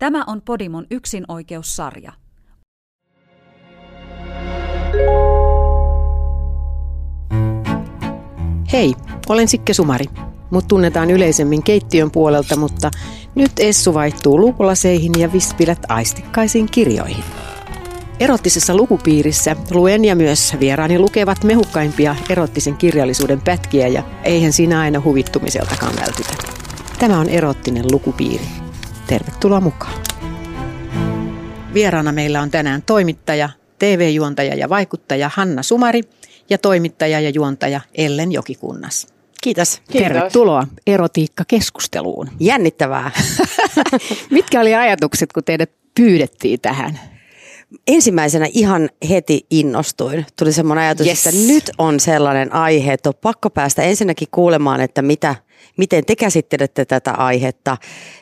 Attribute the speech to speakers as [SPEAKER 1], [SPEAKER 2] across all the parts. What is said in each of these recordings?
[SPEAKER 1] Tämä on Podimon yksinoikeussarja.
[SPEAKER 2] Hei, olen Sikke Sumari. Mut tunnetaan yleisemmin keittiön puolelta, mutta nyt Essu vaihtuu lukulaseihin ja vispilät aistikkaisiin kirjoihin. Erottisessa lukupiirissä luen ja myös vieraani lukevat mehukkaimpia erottisen kirjallisuuden pätkiä ja eihän siinä aina huvittumiseltakaan vältytä. Tämä on erottinen lukupiiri. Tervetuloa mukaan. Vieraana meillä on tänään toimittaja, TV-juontaja ja vaikuttaja Hanna Sumari ja toimittaja ja juontaja Ellen Jokikunnas. Kiitos. Kiitos. Tervetuloa erotiikka-keskusteluun.
[SPEAKER 3] Jännittävää.
[SPEAKER 2] Mitkä oli ajatukset, kun teidät pyydettiin tähän?
[SPEAKER 3] ensimmäisenä ihan heti innostuin. Tuli semmoinen ajatus, yes. että nyt on sellainen aihe, että on pakko päästä ensinnäkin kuulemaan, että mitä, miten te käsittelette tätä aihetta.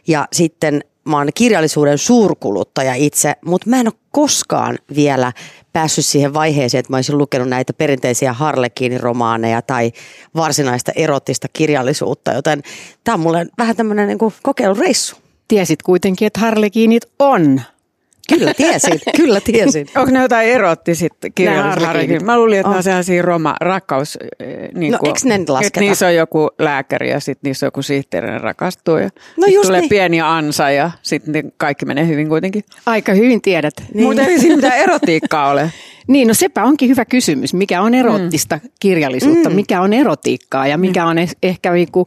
[SPEAKER 3] Ja sitten mä oon kirjallisuuden suurkuluttaja itse, mutta mä en ole koskaan vielä päässyt siihen vaiheeseen, että mä olisin lukenut näitä perinteisiä Harlekiiniromaaneja tai varsinaista erottista kirjallisuutta, joten tämä on mulle vähän tämmöinen niin kokeilureissu.
[SPEAKER 2] Tiesit kuitenkin, että Harlekiinit on
[SPEAKER 3] Kyllä tiesin, kyllä tiesin.
[SPEAKER 4] Onko ne jotain erottisit kirjallisuudessa? Mä luulin, että oh. ne on sellaisia roma, rakkaus...
[SPEAKER 3] Eh, niin no eikö ne lasketa?
[SPEAKER 4] Niissä on joku lääkäri ja sitten niissä on joku sihteeri, rakastuu ja no just tulee niin. pieni ansa ja sitten kaikki menee hyvin kuitenkin.
[SPEAKER 2] Aika hyvin tiedät.
[SPEAKER 4] Niin. Mutta ei siinä mitään erotiikkaa ole.
[SPEAKER 2] Niin, no sepä onkin hyvä kysymys. Mikä on erottista mm. kirjallisuutta, mm. mikä on erotiikkaa ja mikä mm. on ehkä niinku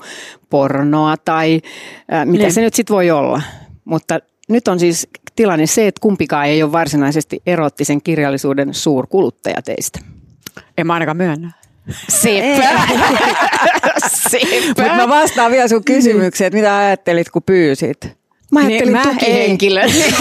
[SPEAKER 2] pornoa tai äh, mitä niin. se nyt sitten voi olla. Mutta nyt on siis tilanne se, että kumpikaan ei ole varsinaisesti erottisen kirjallisuuden suurkuluttaja teistä.
[SPEAKER 4] En mä ainakaan myönnä.
[SPEAKER 2] Sepä.
[SPEAKER 4] Mutta mä vastaan vielä sun kysymykseen, että mitä ajattelit, kun pyysit?
[SPEAKER 2] Mä ajattelin niin, tukihenkilö.
[SPEAKER 4] niin,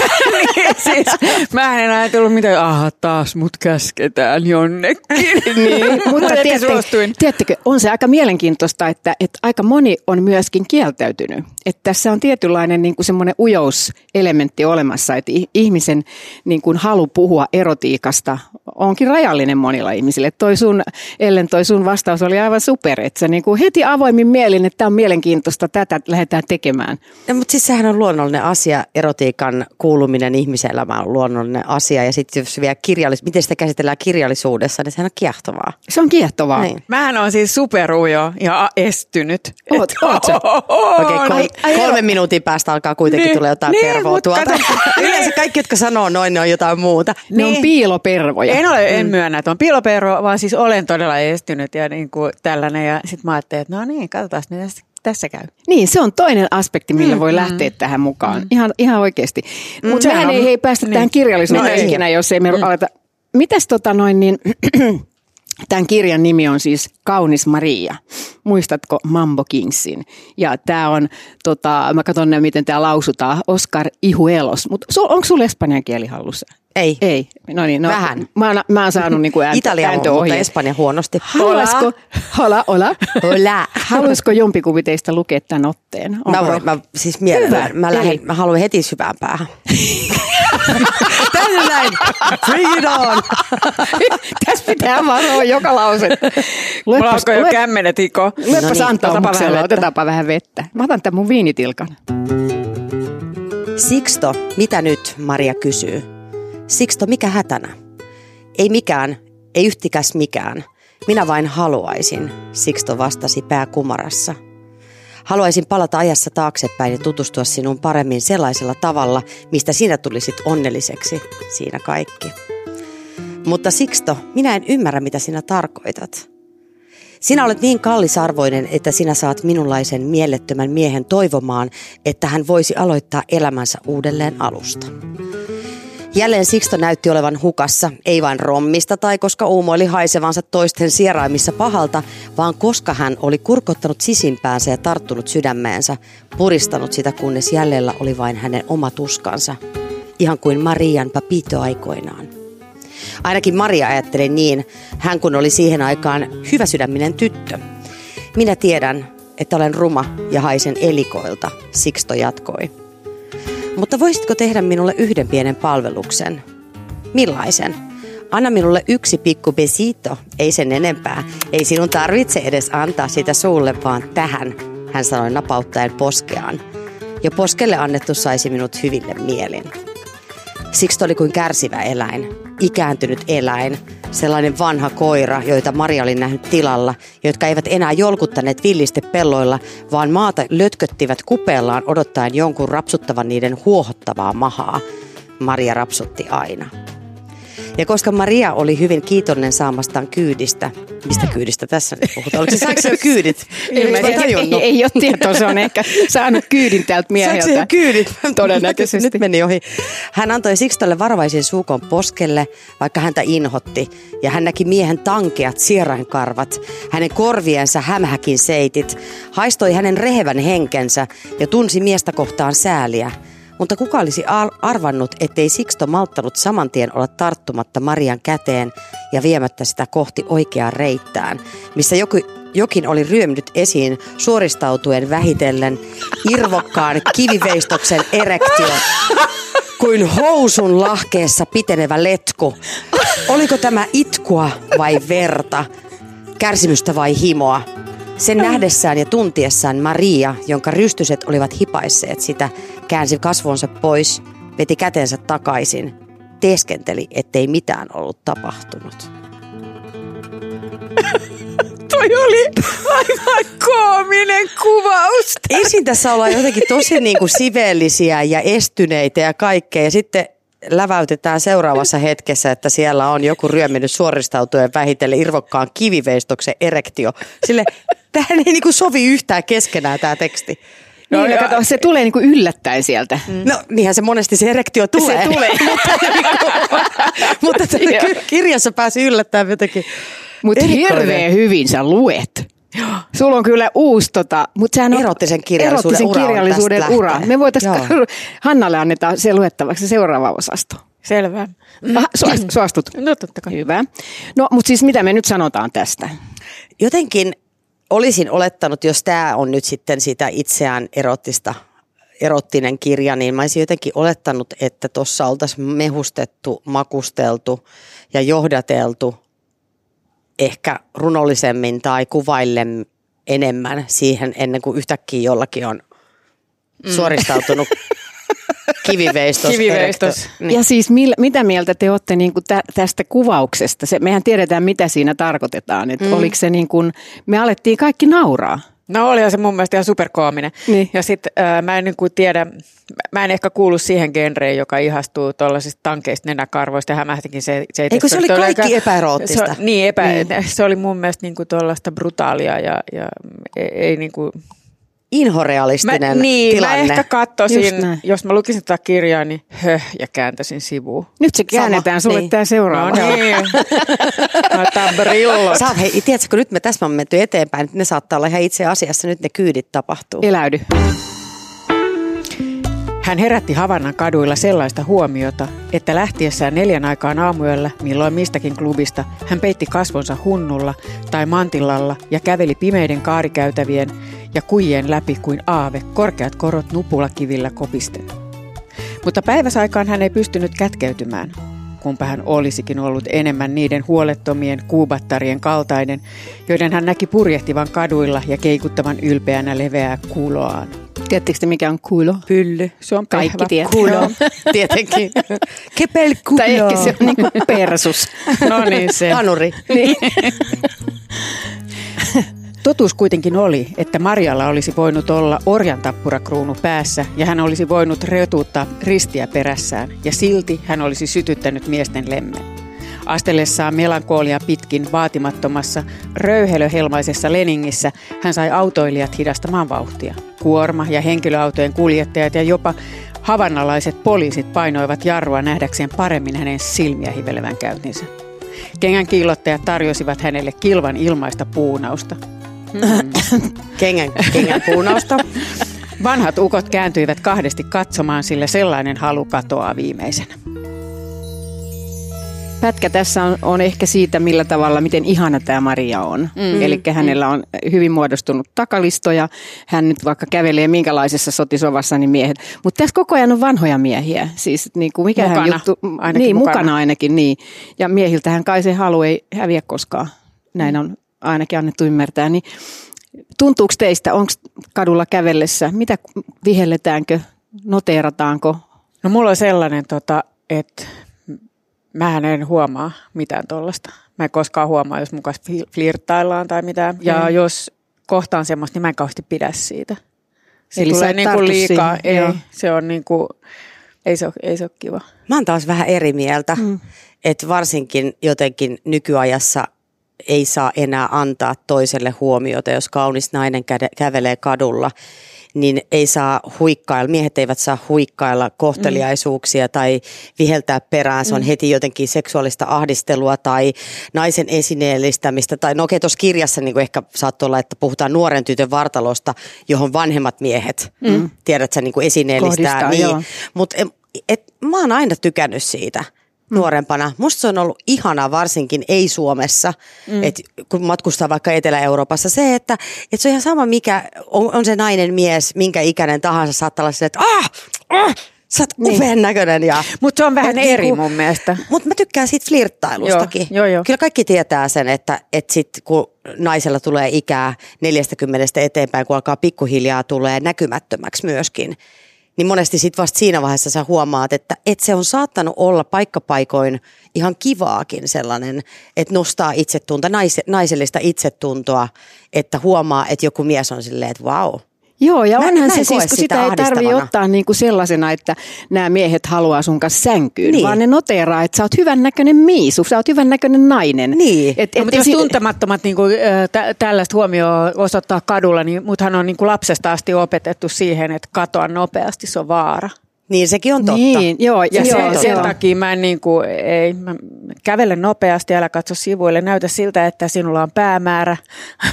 [SPEAKER 4] siis, mä en ajatellut mitä, aha taas mut käsketään jonnekin.
[SPEAKER 2] niin, mutta tiedättekö, tiedättekö, on se aika mielenkiintoista, että, että aika moni on myöskin kieltäytynyt. Että tässä on tietynlainen niin kuin semmoinen ujouselementti olemassa, että ihmisen niin kuin halu puhua erotiikasta onkin rajallinen monilla ihmisille. Toi sun, Ellen, toi sun vastaus oli aivan super, että sä niin kuin heti avoimin mielin, että tämä on mielenkiintoista, tätä lähdetään tekemään.
[SPEAKER 3] No, mutta siis sehän on luonnollinen asia, erotiikan kuuluminen ihmiselämään on luonnollinen asia. Ja sitten jos vielä kirjallis, miten sitä käsitellään kirjallisuudessa, niin sehän on kiehtovaa.
[SPEAKER 2] Se on kiehtovaa.
[SPEAKER 4] Niin. Mähän on siis superujo ja estynyt.
[SPEAKER 2] Oot, oot
[SPEAKER 3] Okei, okay, kol- kolmen minuutin päästä alkaa kuitenkin niin, tulla jotain niin, pervoa tuolta. Yleensä kaikki, jotka sanoo noin, ne on jotain muuta.
[SPEAKER 2] Ne niin. on piilopervoja.
[SPEAKER 4] En ole, en mm. myönnä, että on piilopervo, vaan siis olen todella estynyt ja niin kuin tällainen. Ja sitten mä ajattelin, että no niin, katsotaan mitä tässä käy.
[SPEAKER 2] Niin, se on toinen aspekti, millä mm, voi lähteä mm, tähän mukaan. Mm. Ihan, ihan oikeasti. Mm, Mutta sehän ei, ei päästä niin. tähän kirjallisuuteen no, ikinä, jos ei me mm. aleta. Mitäs tota noin, niin Tämän kirjan nimi on siis Kaunis Maria. Muistatko Mambo Kingsin? Ja tämä on, tota, mä katson miten tämä lausutaan, Oscar Ihuelos. Mutta onko sulla espanjan kieli hallussa?
[SPEAKER 3] Ei.
[SPEAKER 2] Ei. No niin, no,
[SPEAKER 3] Vähän.
[SPEAKER 2] Mä, oon, mä oon saanut niinku ääntä,
[SPEAKER 3] Italia
[SPEAKER 2] ääntä
[SPEAKER 3] mutta Espanja huonosti.
[SPEAKER 2] Haluaisiko, hola, hola.
[SPEAKER 3] hola.
[SPEAKER 2] Haluaisiko jompikumpi teistä lukea tämän otteen?
[SPEAKER 3] Onko? Mä, voin, mä siis mielellään. Mä, lähden, mä haluan heti syvään päähän. Näin. On.
[SPEAKER 2] Tässä pitää varoa joka lause.
[SPEAKER 4] Mulla alkoi jo kämmenet hiko.
[SPEAKER 2] Luepas no niin, antaumuksella, otetaanpa vähän vettä. Mä otan tämän mun viinitilkan.
[SPEAKER 3] Sixto, mitä nyt, Maria kysyy. Sixto, mikä hätänä? Ei mikään, ei yhtikäs mikään. Minä vain haluaisin, Sixto vastasi pääkumarassa. Haluaisin palata ajassa taaksepäin ja tutustua sinuun paremmin sellaisella tavalla, mistä sinä tulisit onnelliseksi. Siinä kaikki. Mutta Sixto, minä en ymmärrä, mitä sinä tarkoitat. Sinä olet niin kallisarvoinen, että sinä saat minunlaisen mielettömän miehen toivomaan, että hän voisi aloittaa elämänsä uudelleen alusta. Jälleen Sixto näytti olevan hukassa, ei vain rommista tai koska uumoili haisevansa toisten sieraimissa pahalta, vaan koska hän oli kurkottanut sisimpäänsä ja tarttunut sydämeensä, puristanut sitä kunnes jäljellä oli vain hänen oma tuskansa, ihan kuin Marian papito aikoinaan. Ainakin Maria ajatteli niin, hän kun oli siihen aikaan hyvä sydäminen tyttö. Minä tiedän, että olen ruma ja haisen elikoilta, Sixto jatkoi. Mutta voisitko tehdä minulle yhden pienen palveluksen? Millaisen? Anna minulle yksi pikku besito, ei sen enempää. Ei sinun tarvitse edes antaa sitä suulle, vaan tähän, hän sanoi napauttaen poskeaan. ja poskelle annettu saisi minut hyville mielin. Siksi oli kuin kärsivä eläin, ikääntynyt eläin, sellainen vanha koira, joita Maria oli nähnyt tilalla, jotka eivät enää jolkuttaneet villiste pelloilla, vaan maata lötköttivät kupeellaan odottaen jonkun rapsuttavan niiden huohottavaa mahaa. Maria rapsutti aina. Ja koska Maria oli hyvin kiitollinen saamastaan kyydistä, mistä kyydistä tässä nyt puhutaan? Oliko se saako se jo kyydit?
[SPEAKER 2] Ilmeisesti ei, ei, ei ole tietoa, se on ehkä saanut kyydin täältä mieheltä.
[SPEAKER 3] Jo kyydit?
[SPEAKER 2] Todennäköisesti.
[SPEAKER 3] Nyt meni ohi. Hän antoi Sixtolle varovaisen suukon poskelle, vaikka häntä inhotti. Ja hän näki miehen tankeat sierainkarvat, hänen korviensa hämähäkin seitit, haistoi hänen rehevän henkensä ja tunsi miestä kohtaan sääliä. Mutta kuka olisi arvannut, ettei Sixto malttanut saman tien olla tarttumatta Marian käteen ja viemättä sitä kohti oikeaa reittään, missä joku, jokin oli ryömnyt esiin suoristautuen vähitellen irvokkaan kiviveistoksen erektio kuin housun lahkeessa pitenevä letku. Oliko tämä itkua vai verta, kärsimystä vai himoa? Sen nähdessään ja tuntiessaan Maria, jonka rystyset olivat hipaisseet sitä, käänsi kasvonsa pois, veti kätensä takaisin, teeskenteli, ettei mitään ollut tapahtunut.
[SPEAKER 2] Toi oli aivan koominen kuvaus.
[SPEAKER 3] Ensin tässä ollaan jotenkin tosi niin kuin siveellisiä ja estyneitä ja kaikkea. Ja sitten läväytetään seuraavassa hetkessä, että siellä on joku ryöminyt suoristautuen vähitellen irvokkaan kiviveistoksen erektio. Sille tähän ei niinku sovi yhtään keskenään tämä teksti.
[SPEAKER 2] No, niin, no, kato, se tulee niinku yllättäen sieltä.
[SPEAKER 3] Mm. No niinhän se monesti se erektio tulee.
[SPEAKER 2] Se tulee.
[SPEAKER 3] mutta mutta kirjassa pääsi yllättäen jotenkin
[SPEAKER 2] Mutta hirveän hyvin sä luet. Sulla on kyllä uusi, tota, mutta sehän on
[SPEAKER 3] erottisen kirjallisuuden,
[SPEAKER 2] erottisen kirjallisuuden ura. Me voitaisiin, Hannalle annetaan se luettavaksi seuraava osasto.
[SPEAKER 4] Selvä.
[SPEAKER 2] Ah, suostut?
[SPEAKER 4] No totta kai.
[SPEAKER 2] Hyvä. No, mutta siis mitä me nyt sanotaan tästä?
[SPEAKER 3] Jotenkin olisin olettanut, jos tämä on nyt sitten sitä itseään erottista erottinen kirja, niin mä olisin jotenkin olettanut, että tuossa oltaisiin mehustettu, makusteltu ja johdateltu ehkä runollisemmin tai kuvaillen enemmän siihen ennen kuin yhtäkkiä jollakin on mm. suoristautunut kiviveistos.
[SPEAKER 2] kiviveistos. Niin. Ja siis mil, mitä mieltä te olette niin kuin tä, tästä kuvauksesta? Se, mehän tiedetään, mitä siinä tarkoitetaan. Että mm. Oliko se niin kuin, me alettiin kaikki nauraa.
[SPEAKER 4] No olihan se mun mielestä ihan superkoominen. Niin. Ja sitten äh, mä en niin kuin tiedä, mä en ehkä kuulu siihen genreen, joka ihastuu tuollaisista tankeista nenäkarvoista ja hämähtikin se.
[SPEAKER 3] se Eikö se oli kaikki aika, epäeroottista?
[SPEAKER 4] Se, niin, epä, niin, se oli mun mielestä niin kuin tuollaista brutaalia ja, ja ei, ei niin kuin,
[SPEAKER 3] inhorealistinen
[SPEAKER 4] mä, niin,
[SPEAKER 3] tilanne.
[SPEAKER 4] mä ehkä katsoisin, jos mä lukisin tätä kirjaa, niin höh, ja kääntäisin sivuun.
[SPEAKER 2] Nyt se käännetään Sama, sulle niin. tämä seuraava.
[SPEAKER 4] No niin. Mä brillot.
[SPEAKER 3] Sä hei, tiedätkö, nyt me tässä on menty eteenpäin, ne saattaa olla ihan itse asiassa, nyt ne kyydit tapahtuu.
[SPEAKER 2] Eläydy.
[SPEAKER 4] Hän herätti Havannan kaduilla sellaista huomiota, että lähtiessään neljän aikaan aamuyöllä, milloin mistäkin klubista, hän peitti kasvonsa hunnulla tai mantillalla ja käveli pimeiden kaarikäytävien ja kujien läpi kuin aave, korkeat korot nupulakivillä kopisten. Mutta päiväsaikaan hän ei pystynyt kätkeytymään, kumpa hän olisikin ollut enemmän niiden huolettomien kuubattarien kaltainen, joiden hän näki purjehtivan kaduilla ja keikuttavan ylpeänä leveää kuuloaan.
[SPEAKER 2] Tiedättekö mikä on kuulo?
[SPEAKER 4] Pylly.
[SPEAKER 2] Se on Kaikki
[SPEAKER 3] tietää. Kuulo. Tietenkin. Kepel kuulo.
[SPEAKER 2] Tai ehkä se on niin persus.
[SPEAKER 4] no niin se.
[SPEAKER 3] Hanuri.
[SPEAKER 4] Niin. Totuus kuitenkin oli, että Marjalla olisi voinut olla orjantappurakruunu päässä ja hän olisi voinut retuuttaa ristiä perässään ja silti hän olisi sytyttänyt miesten lemmen. Astellessaan melankolia pitkin vaatimattomassa röyhelöhelmaisessa Leningissä hän sai autoilijat hidastamaan vauhtia. Kuorma- ja henkilöautojen kuljettajat ja jopa havannalaiset poliisit painoivat jarrua nähdäkseen paremmin hänen silmiä hivelevän käyntinsä. Kengän kiillottajat tarjosivat hänelle kilvan ilmaista puunausta.
[SPEAKER 3] Mm. kengän, kengän puunausta.
[SPEAKER 4] Vanhat ukot kääntyivät kahdesti katsomaan, sillä sellainen halu katoaa viimeisenä.
[SPEAKER 2] Pätkä tässä on, on ehkä siitä, millä tavalla, miten ihana tämä Maria on. Mm. Eli hänellä on hyvin muodostunut takalisto ja hän nyt vaikka kävelee minkälaisessa sotisovassa, niin miehet. Mutta tässä koko ajan on vanhoja miehiä. Siis niin kuin mikä
[SPEAKER 4] mukana,
[SPEAKER 2] hän
[SPEAKER 4] juttu,
[SPEAKER 2] ainakin niin, mukana. mukana ainakin, niin. Ja miehiltähän kai se halu ei häviä koskaan. Näin on ainakin annettu ymmärtää. Niin Tuntuuko teistä, onko kadulla kävellessä, mitä vihelletäänkö, noteerataanko?
[SPEAKER 4] No mulla on sellainen, tota, että mä en huomaa mitään tuollaista. Mä en koskaan huomaa, jos mukaan flirttaillaan tai mitään. Ja mm. jos kohtaan semmoista, niin mä en kauheasti pidä siitä. Se
[SPEAKER 2] Eli
[SPEAKER 4] tulee
[SPEAKER 2] niin
[SPEAKER 4] kuin liikaa.
[SPEAKER 2] Siihen.
[SPEAKER 4] Ei,
[SPEAKER 2] Joo.
[SPEAKER 4] se on niin kuin, ei se ole, ei se ole kiva.
[SPEAKER 3] Mä oon taas vähän eri mieltä, mm. että varsinkin jotenkin nykyajassa ei saa enää antaa toiselle huomiota, jos kaunis nainen kävelee kadulla niin ei saa huikkailla, miehet eivät saa huikkailla kohteliaisuuksia mm. tai viheltää perään. Se on mm. heti jotenkin seksuaalista ahdistelua tai naisen esineellistämistä. Tai no okei, tuossa kirjassa niin ehkä saattoi olla, että puhutaan nuoren tytön vartalosta, johon vanhemmat miehet, mm. tiedät niin kuin esineellistää.
[SPEAKER 2] Kohdistaa,
[SPEAKER 3] niin. Mutta mä oon aina tykännyt siitä nuorempana. Musta se on ollut ihanaa, varsinkin ei Suomessa, mm. että kun matkustaa vaikka Etelä-Euroopassa, se, että, että se on ihan sama, mikä on, on se nainen, mies, minkä ikäinen tahansa, saattaa olla se, että ah, ah, sä oot niin. upean näköinen. Ja,
[SPEAKER 4] Mutta se on vähän
[SPEAKER 3] et
[SPEAKER 4] eri
[SPEAKER 3] niinku-
[SPEAKER 4] mun mielestä.
[SPEAKER 3] Mutta mä tykkään siitä flirttailustakin.
[SPEAKER 4] Joo, joo, joo.
[SPEAKER 3] Kyllä kaikki tietää sen, että, että sit kun naisella tulee ikää 40 eteenpäin, kun alkaa pikkuhiljaa tulee näkymättömäksi myöskin, niin monesti sitten vasta siinä vaiheessa sä huomaat, että, että se on saattanut olla paikkapaikoin ihan kivaakin sellainen, että nostaa itsetuntoa, nais, naisellista itsetuntoa, että huomaa, että joku mies on silleen, että vau.
[SPEAKER 2] Joo, ja
[SPEAKER 3] Mä-
[SPEAKER 2] onhan
[SPEAKER 3] mä
[SPEAKER 2] se siis, kun
[SPEAKER 3] sitä
[SPEAKER 2] sitä ei tarvi
[SPEAKER 3] ahdistavana.
[SPEAKER 2] ottaa niin kuin sellaisena, että nämä miehet haluaa sun kanssa sänkyyn,
[SPEAKER 3] Niin.
[SPEAKER 2] vaan ne noteeraa, että sä oot hyvän näköinen miisu, sä oot hyvän näköinen nainen.
[SPEAKER 3] Niin.
[SPEAKER 2] Et,
[SPEAKER 4] No,
[SPEAKER 2] et,
[SPEAKER 4] mutta jos tuntemattomat niin kuin, tä, tällaista huomioon osoittaa kadulla, niin muthan on niin kuin lapsesta asti opetettu siihen, että katoa nopeasti, se on vaara.
[SPEAKER 3] Niin sekin on totta.
[SPEAKER 2] Niin, joo,
[SPEAKER 4] Ja
[SPEAKER 2] joo,
[SPEAKER 4] sen, sen takia mä en niin kuin, ei, mä kävele nopeasti, älä katso sivuille, näytä siltä, että sinulla on päämäärä.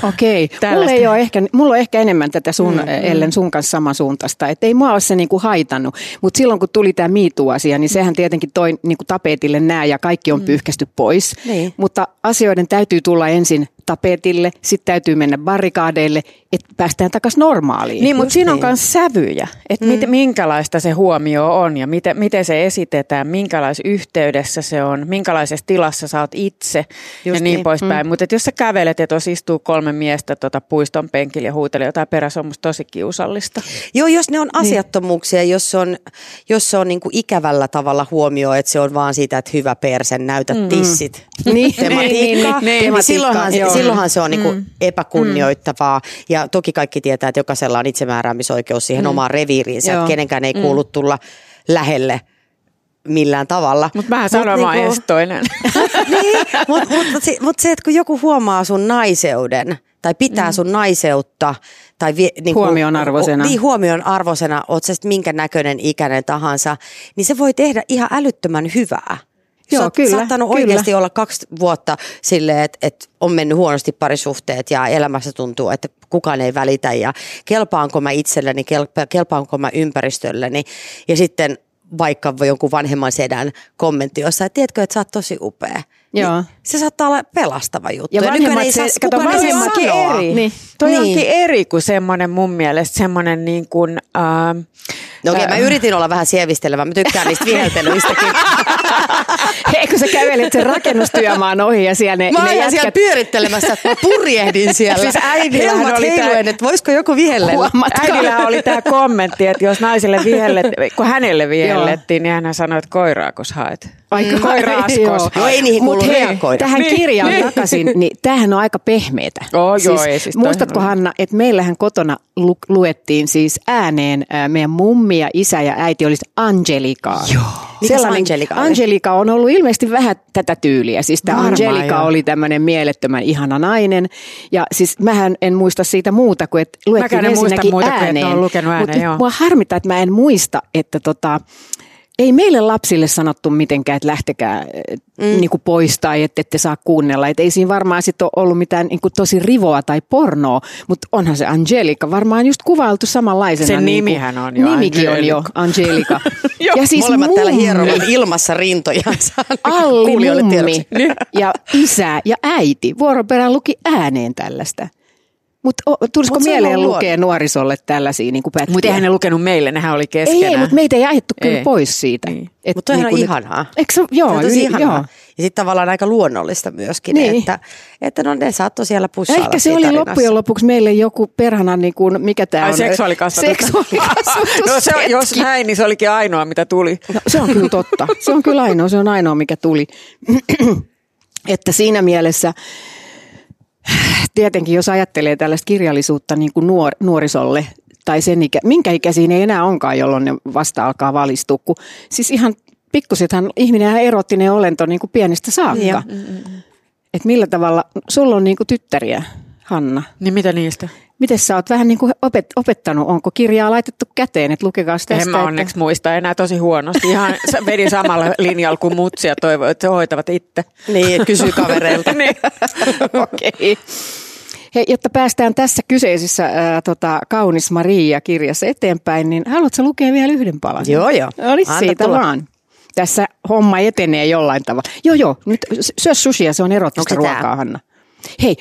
[SPEAKER 2] Okei, mulla, ei ole ehkä, mulla on ehkä enemmän tätä sun, mm, Ellen sun kanssa samansuuntaista, että ei mua ole se niinku haitannut, mutta silloin kun tuli tämä MeToo-asia, niin sehän tietenkin toi niinku tapetille nää ja kaikki on mm. pyyhkästy pois,
[SPEAKER 3] Niin.
[SPEAKER 2] mutta asioiden täytyy tulla ensin tapetille, sitten täytyy mennä barrikaadeille, että päästään takaisin normaaliin.
[SPEAKER 4] Niin, mutta
[SPEAKER 3] Just
[SPEAKER 4] siinä on
[SPEAKER 3] niin.
[SPEAKER 4] myös sävyjä, että mm. minkälaista se huomio on ja miten, miten se esitetään, minkälaisessa yhteydessä se on, minkälaisessa tilassa sä oot itse Just ja niin,
[SPEAKER 3] niin.
[SPEAKER 4] poispäin. Mm. Mutta jos sä kävelet ja tuossa istuu kolme miestä tota puiston penkillä ja huutelee jotain perässä, on musta tosi kiusallista.
[SPEAKER 3] Joo, jos ne on asiattomuuksia, jos se on, jos se on niin kuin ikävällä tavalla huomio, että se on vaan siitä, että hyvä persen, näytä tissit.
[SPEAKER 2] Niin,
[SPEAKER 3] tematiikkaa,
[SPEAKER 2] niin, niin,
[SPEAKER 3] niin,
[SPEAKER 2] tematiikkaa,
[SPEAKER 3] silloinhan, se,
[SPEAKER 2] joo.
[SPEAKER 3] silloinhan se on niin kuin epäkunnioittavaa. Ja toki kaikki tietää, että jokaisella on itsemääräämisoikeus siihen omaan reviiriinsä, että kenenkään ei kuulu tulla lähelle millään tavalla.
[SPEAKER 4] Mutta mä
[SPEAKER 3] Mut
[SPEAKER 4] sanon vaan
[SPEAKER 3] niinku-
[SPEAKER 4] ensi toinen.
[SPEAKER 3] niin, mutta mut, se, mut se, että kun joku huomaa sun naiseuden tai pitää sun naiseutta tai vie, niin kuin-
[SPEAKER 2] Huomionarvoisena.
[SPEAKER 3] Niin, huomion arvoisena, oot sä minkä näköinen ikäinen tahansa, niin se voi tehdä ihan älyttömän hyvää.
[SPEAKER 2] Joo,
[SPEAKER 3] sä oot
[SPEAKER 2] kyllä,
[SPEAKER 3] saattanut
[SPEAKER 2] kyllä.
[SPEAKER 3] oikeasti olla kaksi vuotta silleen, että, että on mennyt huonosti parisuhteet ja elämässä tuntuu, että kukaan ei välitä ja kelpaanko mä itselleni, kelpa, kelpaanko mä ympäristölleni ja sitten vaikka jonkun vanhemman sedän kommentti jossain, että tiedätkö, että sä oot tosi upea.
[SPEAKER 2] Joo.
[SPEAKER 3] Niin se saattaa olla pelastava juttu.
[SPEAKER 2] Ja
[SPEAKER 3] nykyään
[SPEAKER 2] vanhemmat
[SPEAKER 3] ei saa,
[SPEAKER 2] se- kato,
[SPEAKER 3] kukaan ei saa
[SPEAKER 4] Vanhemmatkin
[SPEAKER 3] sanoa.
[SPEAKER 4] eri.
[SPEAKER 2] Niin.
[SPEAKER 4] Toi
[SPEAKER 3] Niin.
[SPEAKER 4] onkin eri kuin semmoinen mun mielestä, semmoinen niin kuin, ähm,
[SPEAKER 3] No okei,
[SPEAKER 4] ää,
[SPEAKER 3] mä yritin olla vähän sievistelevä. Mä tykkään niistä viheltelyistäkin.
[SPEAKER 2] Eikö sä kävelet sen rakennustyömaan ohi ja siellä ne,
[SPEAKER 3] Mä
[SPEAKER 2] ne
[SPEAKER 3] oon ihan siellä
[SPEAKER 2] jätkät
[SPEAKER 3] pyörittelemässä. Mä purjehdin siellä.
[SPEAKER 4] Siis äidillähän
[SPEAKER 3] Helmat
[SPEAKER 4] oli tää-
[SPEAKER 3] heiluen, että voisiko joku vihelle.
[SPEAKER 4] Äidillä oli tämä kommentti, että jos naiselle vihellet, kun hänelle vihellettiin, niin hän sanoi, että koiraakos haet.
[SPEAKER 2] Aika
[SPEAKER 4] koira askos.
[SPEAKER 2] Joo.
[SPEAKER 3] Joo, ei niihin
[SPEAKER 2] Mut
[SPEAKER 3] kuulu
[SPEAKER 2] hei. Tähän
[SPEAKER 4] Niin,
[SPEAKER 2] kirjaan
[SPEAKER 4] niin.
[SPEAKER 2] takaisin, niin tämähän on aika pehmeetä.
[SPEAKER 4] Oo, joo, ei siis
[SPEAKER 2] muistatko
[SPEAKER 4] toihan-
[SPEAKER 2] Hanna, että meillähän kotona lu- luettiin siis ääneen ää, meidän mummi ja isä ja äiti olisi Angelikaa. Joo.
[SPEAKER 3] Mikäs Angelika oli?
[SPEAKER 2] Angelika on ollut ilmeisesti vähän tätä tyyliä. Siis tämä Angelika
[SPEAKER 4] joo.
[SPEAKER 2] oli tämmöinen mielettömän ihana nainen. Ja siis mähän en muista siitä muuta kuin, että luettiin
[SPEAKER 4] Mäkään en muista
[SPEAKER 2] ensinnäkin
[SPEAKER 4] muuta kuin, että
[SPEAKER 2] ääneen.
[SPEAKER 4] on lukenut ääneen,
[SPEAKER 2] Mut nyt
[SPEAKER 4] joo.
[SPEAKER 2] mua harmittaa, että mä en muista, että tota, ei meille lapsille sanottu mitenkään, että lähtekää mm. niin kuin pois tai että ette saa kuunnella. Et ei siinä varmaan sit ole ollut mitään niin kuin tosi rivoa tai pornoa, mutta onhan se Angelika varmaan just kuvailtu samanlaisena.
[SPEAKER 4] Sen
[SPEAKER 2] niin
[SPEAKER 4] nimihän on jo
[SPEAKER 2] Nimikin on jo Angelika.
[SPEAKER 4] Joo,
[SPEAKER 2] ja siis
[SPEAKER 3] Molemmat täällä
[SPEAKER 2] mummi,
[SPEAKER 3] hierovat ilmassa rintojansa.
[SPEAKER 2] Alli, mummi ja isä ja äiti vuoroperään luki ääneen tällaista. Mutta tulisiko
[SPEAKER 3] Mut on
[SPEAKER 2] mieleen lukea nuorisolle tällaisia niin pätkiä?
[SPEAKER 4] Mutta eihän ne lukenut meille, nehän oli keskenään.
[SPEAKER 2] Ei, ei mutta meitä ei ajettu kyllä
[SPEAKER 4] Ei.
[SPEAKER 2] pois siitä.
[SPEAKER 4] Niin.
[SPEAKER 2] Et
[SPEAKER 3] Mutta toihan
[SPEAKER 2] niinku
[SPEAKER 3] on
[SPEAKER 2] nyt-
[SPEAKER 3] ihanaa.
[SPEAKER 2] Eikö se, joo,
[SPEAKER 3] Se on tosi
[SPEAKER 2] yli-
[SPEAKER 3] ihanaa.
[SPEAKER 2] joo.
[SPEAKER 3] Ja sitten tavallaan aika luonnollista myöskin,
[SPEAKER 2] Niin.
[SPEAKER 3] että, että no ne saattoi siellä pussailla
[SPEAKER 2] ehkä se
[SPEAKER 3] siinä
[SPEAKER 2] oli
[SPEAKER 3] tarinassa.
[SPEAKER 2] loppujen lopuksi meille joku perhana, niin kuin, mikä tämä on?
[SPEAKER 4] seksuaalikasvatus.
[SPEAKER 2] Seksuaalikasvatus.
[SPEAKER 4] no se, jos näin, niin se olikin ainoa, mitä tuli.
[SPEAKER 2] No, se on kyllä totta. Se on kyllä ainoa, se on ainoa, mikä tuli. että siinä mielessä tietenkin, jos ajattelee tällaista kirjallisuutta niin kuin nuor, nuorisolle, tai sen ikä, minkä ikäisiin ei enää onkaan, jolloin ne vasta alkaa valistua. Kun, siis ihan pikkusethan ihminen on erottinen olento niin kuin pienestä saakka.
[SPEAKER 3] Joo.
[SPEAKER 2] Et millä tavalla, sulla on niin kuin tyttäriä, Hanna.
[SPEAKER 4] Niin mitä niistä?
[SPEAKER 2] Miten sä oot vähän niin kuin opet, opettanut, onko kirjaa laitettu käteen, että lukekaa tästä.
[SPEAKER 4] en mä
[SPEAKER 2] että-
[SPEAKER 4] onneksi muista enää tosi huonosti. Ihan vedin samalla linjalla kuin mutsi ja toivoi, että se hoitavat itse.
[SPEAKER 3] Niin, kysy kavereilta.
[SPEAKER 4] niin.
[SPEAKER 2] Okei. Hei, jotta päästään tässä kyseisessä ää, tota, Kaunis Maria-kirjassa eteenpäin, niin haluatko lukea vielä yhden palan?
[SPEAKER 3] Joo, joo.
[SPEAKER 2] Niin,
[SPEAKER 3] Anna
[SPEAKER 2] siitä
[SPEAKER 3] tulla.
[SPEAKER 2] vaan. Tässä homma etenee jollain tavalla. Joo, joo, nyt syö sushia, se on erottista ruokaa,
[SPEAKER 3] tää?
[SPEAKER 2] Hanna. Hei,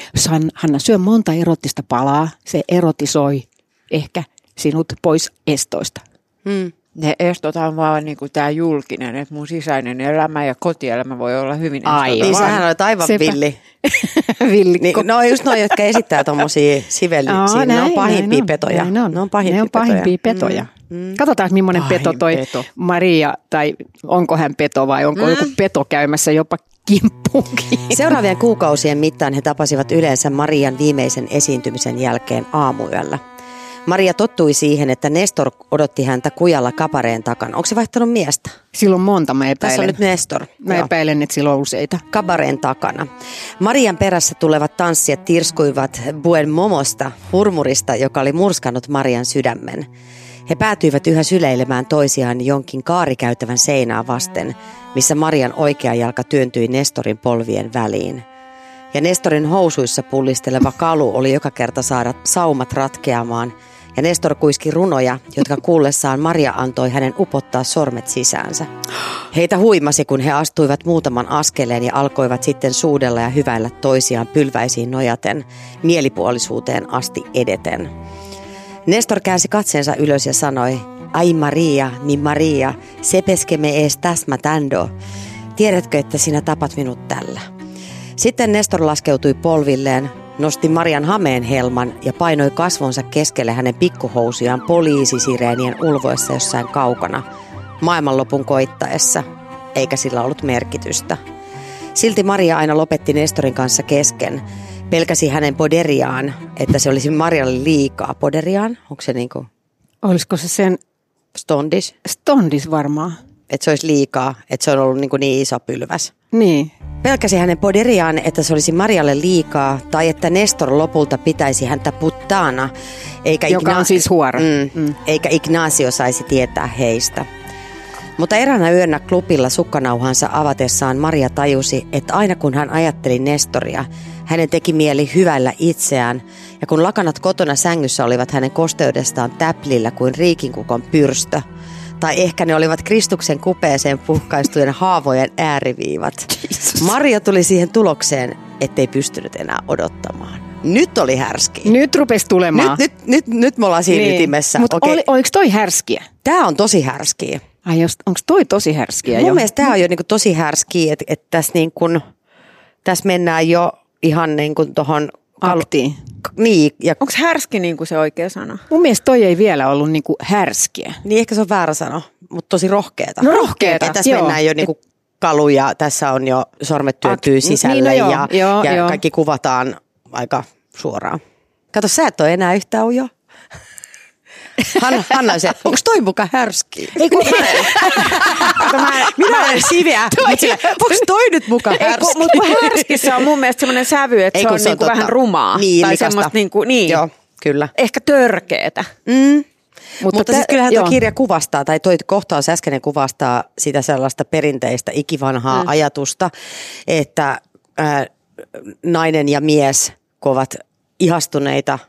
[SPEAKER 2] Hanna, syö monta erottista palaa, se erotisoi ehkä sinut pois estoista.
[SPEAKER 3] Hmm.
[SPEAKER 4] Ne estot on vaan niin kuin tämä julkinen, että mun sisäinen elämä ja kotielämä voi olla hyvin
[SPEAKER 2] Aivan.
[SPEAKER 3] Niin sähän olet aivan
[SPEAKER 2] Sepä.
[SPEAKER 3] villi.
[SPEAKER 2] Villi.
[SPEAKER 3] Niin, no just noin, jotka esittää tuommoisia sivellyyksiä. Ne on pahimpia petoja.
[SPEAKER 2] Näin on.
[SPEAKER 3] Ne on pahimpia,
[SPEAKER 2] ne on pahimpia petoja. Mm. Katsotaan, millainen
[SPEAKER 4] Pahin
[SPEAKER 2] peto toi
[SPEAKER 4] peto.
[SPEAKER 2] Maria, tai onko hän peto vai onko mm. joku peto käymässä jopa kimppuunkin.
[SPEAKER 3] Seuraavien kuukausien mittaan he tapasivat yleensä Marian viimeisen esiintymisen jälkeen aamuyöllä. Maria tottui siihen, että Nestor odotti häntä kujalla kapareen takana. Onko se vaihtanut miestä?
[SPEAKER 2] Silloin monta, mä
[SPEAKER 3] Tässä on
[SPEAKER 2] epäilen.
[SPEAKER 3] nyt Nestor.
[SPEAKER 2] Mä
[SPEAKER 3] Joo.
[SPEAKER 2] epäilen, että sillä on useita.
[SPEAKER 3] kabareen takana. Marian perässä tulevat tanssijat tirskuivat Buen Momosta, hurmurista, joka oli murskannut Marian sydämen. He päätyivät yhä syleilemään toisiaan jonkin kaarikäytävän seinää vasten, missä Marian oikea jalka työntyi Nestorin polvien väliin. Ja Nestorin housuissa pullisteleva kalu oli joka kerta saada saumat ratkeamaan, ja Nestor kuiski runoja, jotka kuullessaan Maria antoi hänen upottaa sormet sisäänsä. Heitä huimasi, kun he astuivat muutaman askeleen ja alkoivat sitten suudella ja hyväillä toisiaan pylväisiin nojaten, mielipuolisuuteen asti edeten. Nestor käänsi katseensa ylös ja sanoi, Ai Maria, mi Maria, sepeske me ees täsmätändo. Tiedätkö, että sinä tapat minut tällä? Sitten Nestor laskeutui polvilleen, nosti Marian hameen helman ja painoi kasvonsa keskelle hänen pikkuhousujaan poliisisireenien ulvoessa jossain kaukana, maailmanlopun koittaessa, eikä sillä ollut merkitystä. Silti Maria aina lopetti Nestorin kanssa kesken. Pelkäsi hänen poderiaan, että se olisi Marialle liikaa. Poderiaan? Onko se niinku
[SPEAKER 2] Olisiko se sen
[SPEAKER 3] stondis?
[SPEAKER 2] stondis varmaan?
[SPEAKER 3] Että se olisi liikaa, että se on ollut niinku niin iso pylväs.
[SPEAKER 2] Niin.
[SPEAKER 3] Pelkäsi hänen poderiaan, että se olisi Marialle liikaa, tai että Nestor lopulta pitäisi häntä puttaana, eikä,
[SPEAKER 2] Joka on siis huora.
[SPEAKER 3] Mm,
[SPEAKER 2] Mm.
[SPEAKER 3] eikä Ignacio saisi tietää heistä. Mutta eräänä yönä klubilla sukkanauhansa avatessaan Maria tajusi, että aina kun hän ajatteli Nestoria, hänen teki mieli hyvällä itseään, ja kun lakanat kotona sängyssä olivat hänen kosteudestaan täplillä kuin riikinkukon pyrstö, tai ehkä ne olivat Kristuksen kupeeseen puhkaistujen haavojen ääriviivat. Maria tuli siihen tulokseen, ettei pystynyt enää odottamaan. Nyt oli härski.
[SPEAKER 2] Nyt rupesi tulemaan.
[SPEAKER 3] Nyt, nyt, nyt, nyt me ollaan siinä niin. ytimessä.
[SPEAKER 2] Mutta
[SPEAKER 3] Okei.
[SPEAKER 2] oli, oliko toi härskiä?
[SPEAKER 3] Tämä on tosi härskiä.
[SPEAKER 2] Ai jos, onko toi tosi härskiä
[SPEAKER 3] Mun
[SPEAKER 2] jo?
[SPEAKER 3] mielestä tämä on jo niinku tosi härskiä, että et tässä niinku, täs mennään jo ihan niinku tohon...
[SPEAKER 2] Aktiin.
[SPEAKER 3] Niin, ja,
[SPEAKER 4] Onko härski niin kuin se oikea sana?
[SPEAKER 2] Mun mielestä toi ei vielä ollut niinku härskiä.
[SPEAKER 3] niin ehkä se on väärä sano, mutta tosi rohkeeta.
[SPEAKER 2] No rohkeeta,
[SPEAKER 3] Et tässä
[SPEAKER 2] joo.
[SPEAKER 3] mennään jo niinku kalu ja tässä on jo sormet työntyy
[SPEAKER 2] Ak-
[SPEAKER 3] sisälle
[SPEAKER 2] niin, no joo,
[SPEAKER 3] ja,
[SPEAKER 2] joo,
[SPEAKER 3] ja
[SPEAKER 2] joo.
[SPEAKER 3] kaikki kuvataan aika suoraan. Kato, sä et ole enää yhtään ujo. Hanna, Hanna on se, onko toi muka härski?
[SPEAKER 2] Ei kun,
[SPEAKER 3] Minä olen siveä, onko toi nyt muka
[SPEAKER 4] Ei,
[SPEAKER 3] härski?
[SPEAKER 4] kun, mutta härskissä on mun mielestä semmoinen sävy, että
[SPEAKER 3] Ei,
[SPEAKER 4] se on,
[SPEAKER 3] se on
[SPEAKER 4] niinku
[SPEAKER 3] totta.
[SPEAKER 4] vähän rumaa.
[SPEAKER 3] Niin,
[SPEAKER 4] tai semmoista niinku, niin.
[SPEAKER 3] Joo, kyllä.
[SPEAKER 4] Ehkä törkeetä.
[SPEAKER 3] Mm. Mutta, mutta siis kyllähän tuo kirja kuvastaa, tai toi kohtaus äskeinen kuvastaa sitä sellaista perinteistä ikivanhaa mm. ajatusta, että ää, nainen ja mies, kun ovat ihastuneita,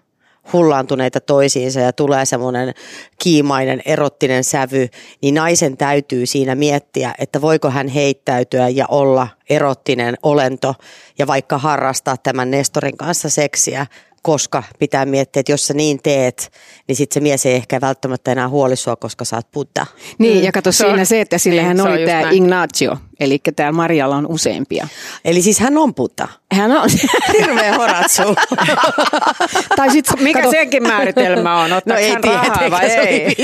[SPEAKER 3] hullaantuneita toisiinsa ja tulee semmoinen kiimainen erottinen sävy, niin naisen täytyy siinä miettiä, että voiko hän heittäytyä ja olla erottinen olento ja vaikka harrastaa tämän Nestorin kanssa seksiä, koska pitää miettiä, että jos sä niin teet, niin sitten se mies ei ehkä välttämättä enää huoli sua, koska sä oot Buddha.
[SPEAKER 2] Niin, ja kato siinä se, että sillä
[SPEAKER 4] niin,
[SPEAKER 2] hän
[SPEAKER 4] se on
[SPEAKER 2] oli tämä. Ignacio, eli täällä Marjalla on useampia.
[SPEAKER 3] Eli siis hän on Buddha.
[SPEAKER 2] Hän on,
[SPEAKER 3] Hirveä horatsu.
[SPEAKER 2] tai sit,
[SPEAKER 4] Mikä
[SPEAKER 2] kato,
[SPEAKER 4] senkin määritelmä on? Ottaako hän rahaa vai ei?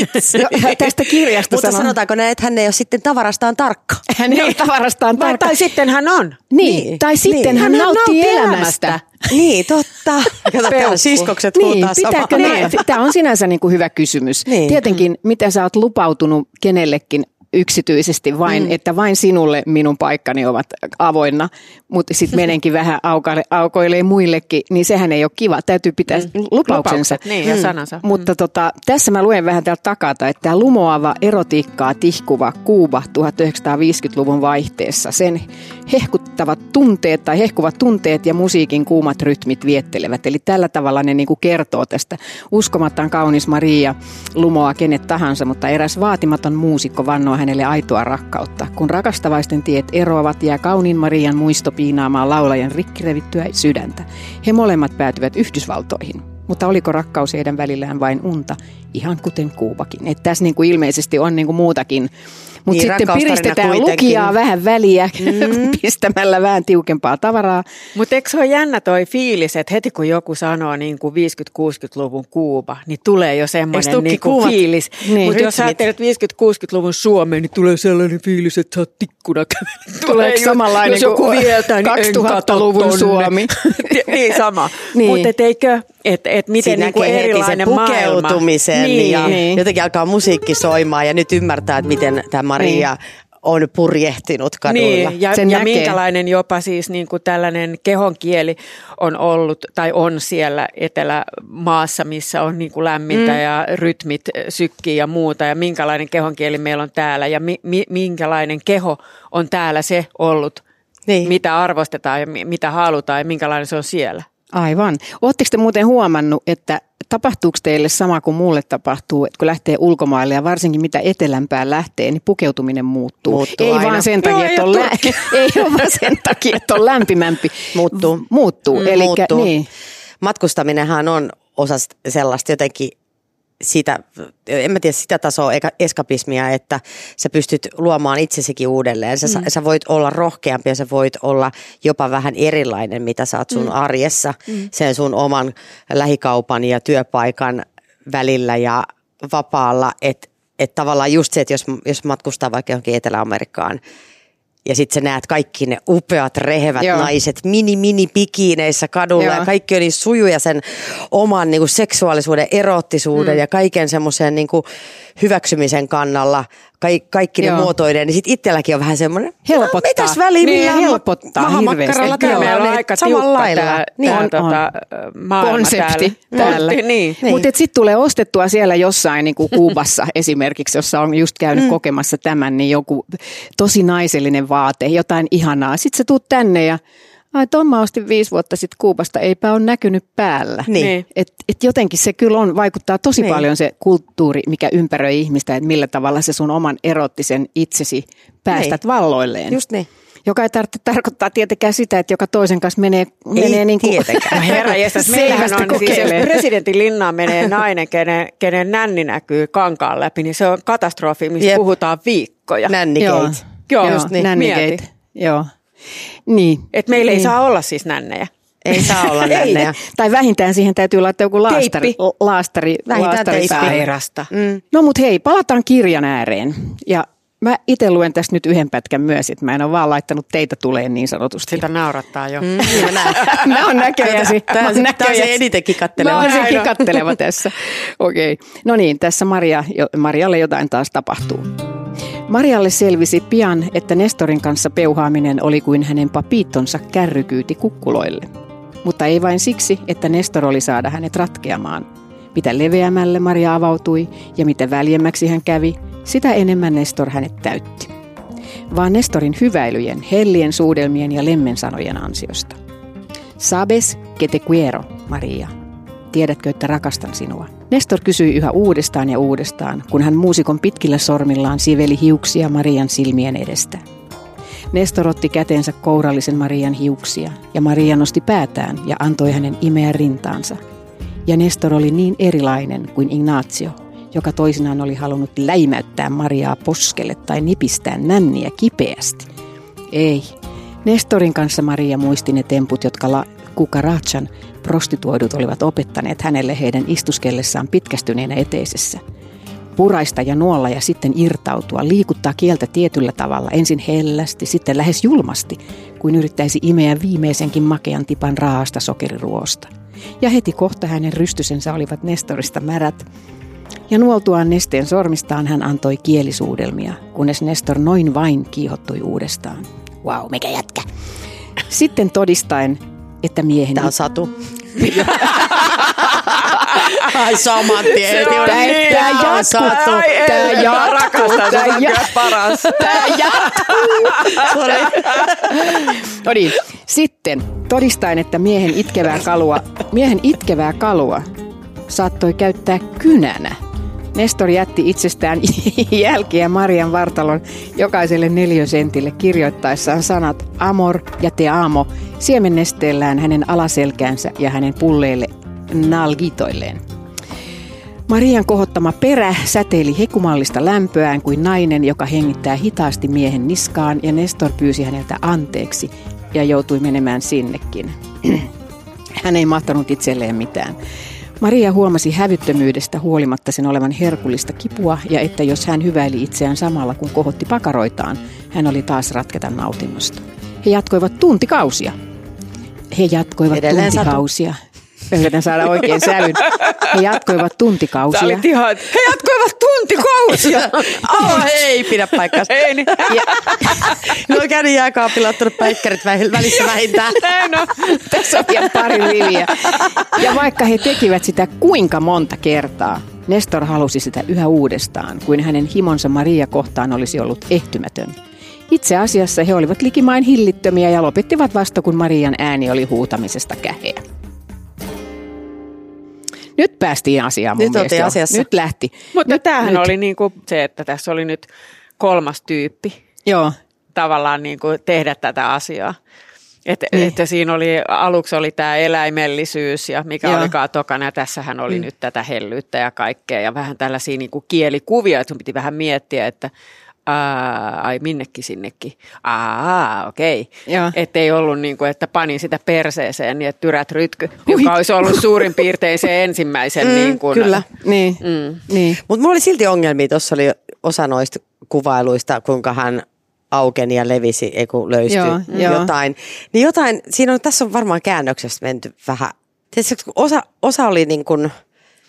[SPEAKER 2] No, tästä kirjasta
[SPEAKER 3] Mutta
[SPEAKER 2] sanon,
[SPEAKER 3] sanotaanko näin, että hän ei ole sitten tavarastaan tarkka.
[SPEAKER 2] hän ei ole tavarastaan
[SPEAKER 4] Vai,
[SPEAKER 2] tarkka.
[SPEAKER 4] tai sitten hän on.
[SPEAKER 2] Niin,
[SPEAKER 3] Niin,
[SPEAKER 2] tai sitten
[SPEAKER 3] niin.
[SPEAKER 2] hän,
[SPEAKER 4] Hän
[SPEAKER 2] nauttii
[SPEAKER 4] nauttii
[SPEAKER 2] elämästä.
[SPEAKER 3] Niin, totta. Kato, täällä siskokset
[SPEAKER 2] Niin,
[SPEAKER 3] huutaa
[SPEAKER 2] pitääkö näin? Tämä on sinänsä niin kuin hyvä kysymys.
[SPEAKER 3] Niin.
[SPEAKER 2] Tietenkin, mitä sä oot lupautunut kenellekin yksityisesti vain, mm. että vain sinulle minun paikkani ovat avoinna, mutta sitten menenkin vähän aukaile, aukoilee muillekin, niin sehän ei ole kiva. Täytyy pitää mm. lupauksensa.
[SPEAKER 4] Lupaukset, niin, ja sanansa.
[SPEAKER 2] Mutta tota, tässä mä luen vähän täältä takata, että tämä lumoava erotiikkaa tihkuva Kuuba 1950-luvun vaihteessa, sen hehkuttavat tunteet tai hehkuvat tunteet ja musiikin kuumat rytmit viettelevät. Eli tällä tavalla ne niin kuin kertoo tästä uskomattaan kaunis Maria lumoa kenet tahansa, mutta eräs vaatimaton muusikko vannoo hänelle aitoa rakkautta. Kun rakastavaisten tiet eroavat, jää kauniin Marian muisto piinaamaan laulajan rikkirevittyä sydäntä. He molemmat päätyvät Yhdysvaltoihin. Mutta oliko rakkaus heidän välillään vain unta, ihan kuten Kuubakin? Että tässä niin kuin ilmeisesti on niin kuin muutakin. Mutta
[SPEAKER 3] Niin,
[SPEAKER 2] sitten piristetään
[SPEAKER 3] kuitenkin.
[SPEAKER 2] lukijaa vähän väliä mm. pistämällä vähän tiukempaa tavaraa.
[SPEAKER 4] Mutta eikö se ole jännä toi fiilis, että heti kun joku sanoo niin kuin 50-60-luvun Kuuba, niin tulee jo semmoinen niin kuin fiilis.
[SPEAKER 2] Niin.
[SPEAKER 4] Mutta jos ajattelet 50-60-luvun Suomeen, niin tulee sellainen fiilis, että sä oot tikkuna kävellyt.
[SPEAKER 2] Tuleeko samanlainen
[SPEAKER 4] jos joku
[SPEAKER 2] kuin
[SPEAKER 4] vieltää, niin en
[SPEAKER 2] 2000-luvun
[SPEAKER 4] kato tonne.
[SPEAKER 2] Suomi?
[SPEAKER 4] niin sama.
[SPEAKER 2] Niin.
[SPEAKER 4] Mutta et eikö, että et miten niin kuin
[SPEAKER 3] heti
[SPEAKER 4] erilainen
[SPEAKER 3] sen
[SPEAKER 4] maailma.
[SPEAKER 3] pukeutumisen
[SPEAKER 4] niin.
[SPEAKER 3] ja
[SPEAKER 2] Niin.
[SPEAKER 3] jotenkin alkaa musiikki soimaan ja nyt ymmärtää, että miten tämä Maria on purjehtinut kaduilla.
[SPEAKER 4] Niin, ja,
[SPEAKER 2] Sen
[SPEAKER 4] ja
[SPEAKER 2] näkee.
[SPEAKER 4] minkälainen jopa siis niin kuin tällainen kehonkieli on ollut tai on siellä etelämaassa, missä on niin kuin lämmintä mm. ja rytmit sykkii ja muuta ja minkälainen kehonkieli meillä on täällä ja mi, mi, minkälainen keho on täällä se ollut,
[SPEAKER 3] Niin.
[SPEAKER 4] mitä arvostetaan ja mi, mitä halutaan ja minkälainen se on siellä.
[SPEAKER 2] Aivan. Oletteko te muuten huomannut, että tapahtuuko teille sama kuin mulle tapahtuu, että kun lähtee ulkomaille ja varsinkin mitä etelämpään lähtee, niin pukeutuminen muuttuu.
[SPEAKER 3] Muuttuu
[SPEAKER 2] ei
[SPEAKER 3] aina.
[SPEAKER 2] vaan sen takia, että on, lä- ei ole vaan sen takia, että on lämpimämpi.
[SPEAKER 3] Muuttuu.
[SPEAKER 2] Muuttuu.
[SPEAKER 3] Mm,
[SPEAKER 2] Elikkä,
[SPEAKER 3] muuttuu.
[SPEAKER 2] Niin.
[SPEAKER 3] Matkustaminenhan on osa sellaista jotenkin sitä, en mä tiedä sitä tasoa eikä eskapismia, että sä pystyt luomaan itsesikin uudelleen. Sä, mm. sä voit olla rohkeampi ja sä voit olla jopa vähän erilainen, mitä sä oot sun mm. arjessa mm. sen sun oman lähikaupan ja työpaikan välillä ja vapaalla. Että et tavallaan just se, että jos, jos matkustaa vaikka johonkin Etelä-Amerikkaan, ja sitten sä näet kaikki ne upeat, rehevät
[SPEAKER 2] Joo.
[SPEAKER 3] Naiset mini-mini-pikiineissä kadulla
[SPEAKER 2] Joo.
[SPEAKER 3] ja kaikki on niin sujuja sen oman niin kuin seksuaalisuuden, erottisuuden mm. ja kaiken semmoisen niin hyväksymisen kannalla, Kaik, kaikki ne
[SPEAKER 2] Joo.
[SPEAKER 3] muotoiden, niin sitten itselläkin on vähän semmoinen,
[SPEAKER 2] Helpottaa.
[SPEAKER 3] No, mitäs väliä,
[SPEAKER 2] Niin,
[SPEAKER 3] millään
[SPEAKER 2] helpottaa
[SPEAKER 3] mahamakkaralla
[SPEAKER 2] hirveästi.
[SPEAKER 3] täällä on,
[SPEAKER 4] meillä on
[SPEAKER 3] niin
[SPEAKER 4] aika
[SPEAKER 3] samalla
[SPEAKER 4] tiukka
[SPEAKER 3] lailla.
[SPEAKER 4] tämä,
[SPEAKER 3] Niin.
[SPEAKER 2] on,
[SPEAKER 4] tota, maailma
[SPEAKER 2] konsepti
[SPEAKER 4] täällä.
[SPEAKER 2] täällä.
[SPEAKER 4] Niin.
[SPEAKER 3] Niin.
[SPEAKER 2] Mutta sitten tulee ostettua siellä jossain niin kuin Kuubassa esimerkiksi, jossa on just käynyt mm. kokemassa tämän, niin joku tosi naisellinen vaate, jotain ihanaa. Sitten sä tuut tänne ja ai ton mä ostin viisi vuotta sitten Kuubasta, eipä ole näkynyt päällä.
[SPEAKER 3] Niin.
[SPEAKER 4] Niin.
[SPEAKER 2] Et, et jotenkin se kyllä on, vaikuttaa tosi
[SPEAKER 3] Niin.
[SPEAKER 2] paljon se kulttuuri, mikä ympäröi ihmistä, että millä tavalla se sun oman erottisen itsesi päästät
[SPEAKER 3] Niin.
[SPEAKER 2] valloilleen.
[SPEAKER 3] Just niin.
[SPEAKER 2] Joka ei tarvitse tarkoittaa tietenkään sitä, että joka toisen kanssa menee, menee niin kuin
[SPEAKER 3] tietenkään.
[SPEAKER 4] No herra jestas, meillähän on siis, jos presidentin linnaan menee nainen, kenen, kenen nänni näkyy kankaan läpi, niin se on katastrofi, mistä
[SPEAKER 3] Jep.
[SPEAKER 4] puhutaan viikkoja.
[SPEAKER 3] Nännigate.
[SPEAKER 4] Joo,
[SPEAKER 2] Joo,
[SPEAKER 4] just niin.
[SPEAKER 2] Nännigate.
[SPEAKER 4] Mieti.
[SPEAKER 2] Joo. Niin.
[SPEAKER 4] Et meillä ei
[SPEAKER 2] Niin.
[SPEAKER 4] saa olla siis nännejä.
[SPEAKER 3] Ei saa olla nännejä.
[SPEAKER 2] Ei, tai vähintään siihen täytyy laittaa joku laastari. Laastari,
[SPEAKER 3] Vähintään
[SPEAKER 2] laastari.
[SPEAKER 3] Mm.
[SPEAKER 2] No mut hei, palataan kirjan ääreen. Ja mä itse luen tästä nyt yhden pätkän myös, että mä en ole vaan laittanut teitä tuleen niin sanotusti.
[SPEAKER 4] Sitä naurattaa jo.
[SPEAKER 3] Mm, niin mä näen.
[SPEAKER 2] Mä oon näköjäsi.
[SPEAKER 3] Tää
[SPEAKER 2] Mä
[SPEAKER 3] on
[SPEAKER 2] oon
[SPEAKER 3] se- eniten
[SPEAKER 2] Mä
[SPEAKER 3] kikatteleva.
[SPEAKER 2] oon se
[SPEAKER 4] Näin on.
[SPEAKER 2] kikatteleva tässä. Okei. Okay. No niin, tässä Maria, jo- Marialle jotain taas tapahtuu. Marialle selvisi pian, että Nestorin kanssa peuhaaminen oli kuin hänen papiittonsa kärrykyyti kukkuloille. Mutta ei vain siksi, että Nestor oli saada hänet ratkeamaan. Mitä leveämmälle Maria avautui ja mitä väljemmäksi hän kävi, sitä enemmän Nestor hänet täytti. Vaan Nestorin hyväilyjen, hellien suudelmien ja lemmensanojen ansiosta. Sabes que te quiero, Maria. Tiedätkö, että rakastan sinua? Nestor kysyi yhä uudestaan ja uudestaan, kun hän muusikon pitkillä sormillaan siveli hiuksia Marian silmien edestä. Nestor otti käteensä kourallisen Marian hiuksia, ja Maria nosti päätään ja antoi hänen imeä rintaansa. Ja Nestor oli niin erilainen kuin Ignacio, joka toisinaan oli halunnut läimäyttää Mariaa poskelle tai nipistää nänniä kipeästi. Ei. Nestorin kanssa Maria muisti ne temput, jotka la- Kukarachan prostituoidut olivat opettaneet hänelle heidän istuskellessaan pitkästyneenä eteisessä. Puraista ja nuolla ja sitten irtautua, liikuttaa kieltä tietyllä tavalla, ensin hellästi, sitten lähes julmasti, kuin yrittäisi imeä viimeisenkin makean tipan raasta sokeriruosta. Ja heti kohta hänen rystysensä olivat Nestorista märät, ja nuoltuaan nesteen sormistaan hän antoi kielisuudelmia, kunnes Nestor noin vain kiihottui uudestaan.
[SPEAKER 3] Wow, mikä jätkä.
[SPEAKER 2] Sitten todistaen, että miehen...
[SPEAKER 3] Tämä on Satu. Ai saman tien.
[SPEAKER 4] Niin.
[SPEAKER 3] On
[SPEAKER 2] jatkuu.
[SPEAKER 3] Satu.
[SPEAKER 4] Ai, ei,
[SPEAKER 2] Tää
[SPEAKER 4] mä
[SPEAKER 2] jatkuu,
[SPEAKER 4] rakastan,
[SPEAKER 2] tää
[SPEAKER 4] se on
[SPEAKER 2] ja-
[SPEAKER 4] kyllä paras.
[SPEAKER 2] Tää jatkuu. No niin, sitten todistaen, että miehen itkevää kalua, miehen itkevää kalua saattoi käyttää kynänä. Nestor jätti itsestään jälkiä Marian vartalon jokaiselle neliösentille kirjoittaessaan sanat amor ja te amo siemennesteellään hänen alaselkäänsä ja hänen pulleille nalgitoilleen. Marian kohottama perä säteili hekumallista lämpöään kuin nainen, joka hengittää hitaasti miehen niskaan ja Nestor pyysi häneltä anteeksi ja joutui menemään sinnekin. Hän ei mahtanut itselleen mitään. Maria huomasi hävyttömyydestä huolimatta sen olevan herkullista kipua ja että jos hän hyväili itseään samalla kun kohotti pakaroitaan, hän oli taas ratketa nautinnosta. He jatkoivat tuntikausia. He jatkoivat
[SPEAKER 3] Edelleen Satu.
[SPEAKER 2] tuntikausia. Mä Yritän saada oikein sävyn. He jatkoivat
[SPEAKER 4] Sä
[SPEAKER 2] tuntikausia.
[SPEAKER 4] olit ihan, he jatkoivat tuntikausia.
[SPEAKER 3] Oh, ei pidä paikkaa.
[SPEAKER 4] Ei niin.
[SPEAKER 3] Ja, no on käynyt jääkaapilla, ottanut päikkärit välissä vähintään.
[SPEAKER 4] On.
[SPEAKER 2] Tässä on vielä pari riviä. Ja vaikka he tekivät sitä kuinka monta kertaa, Nestor halusi sitä yhä uudestaan, kuin hänen himonsa Maria kohtaan olisi ollut ehtymätön. Itse asiassa he olivat likimain hillittömiä ja lopettivat vasta, kun Marian ääni oli huutamisesta käheä. Nyt päästiin asiaan mun
[SPEAKER 3] Nyt
[SPEAKER 2] mielestä
[SPEAKER 3] asiassa.
[SPEAKER 2] Nyt lähti.
[SPEAKER 4] Mutta
[SPEAKER 2] nyt,
[SPEAKER 4] tämähän
[SPEAKER 2] nyt.
[SPEAKER 4] oli niinku se, että tässä oli nyt kolmas tyyppi
[SPEAKER 2] Joo,
[SPEAKER 4] tavallaan niinku tehdä tätä asiaa. Et,
[SPEAKER 2] Niin.
[SPEAKER 4] Että siinä oli, aluksi oli tämä eläimellisyys ja mikä
[SPEAKER 2] Joo.
[SPEAKER 4] olikaan tokana. Ja tässähän oli mm. nyt tätä hellyyttä ja kaikkea ja vähän tällaisia niinku kielikuvia, että sun piti vähän miettiä, että aa, ai minnekin sinnekin. Aa, okei.
[SPEAKER 2] Joo.
[SPEAKER 4] Että ei ollut niin kuin, että panin sitä perseeseen niin, että tyrät rytky, joka olisi ollut suurin piirtein se ensimmäisen
[SPEAKER 3] Mm,
[SPEAKER 4] niin kuin,
[SPEAKER 3] kyllä.
[SPEAKER 2] niin,
[SPEAKER 4] Mm.
[SPEAKER 2] niin.
[SPEAKER 3] Mutta mulla oli silti ongelmia. Tuossa oli osa noista kuvailuista, kuinka hän aukeni ja levisi, ei kun löystyi
[SPEAKER 2] Joo, joo.
[SPEAKER 3] jotain. Niin jotain, siinä on, tässä on varmaan käännöksestä menty vähän. Kun osa, osa oli niin kuin...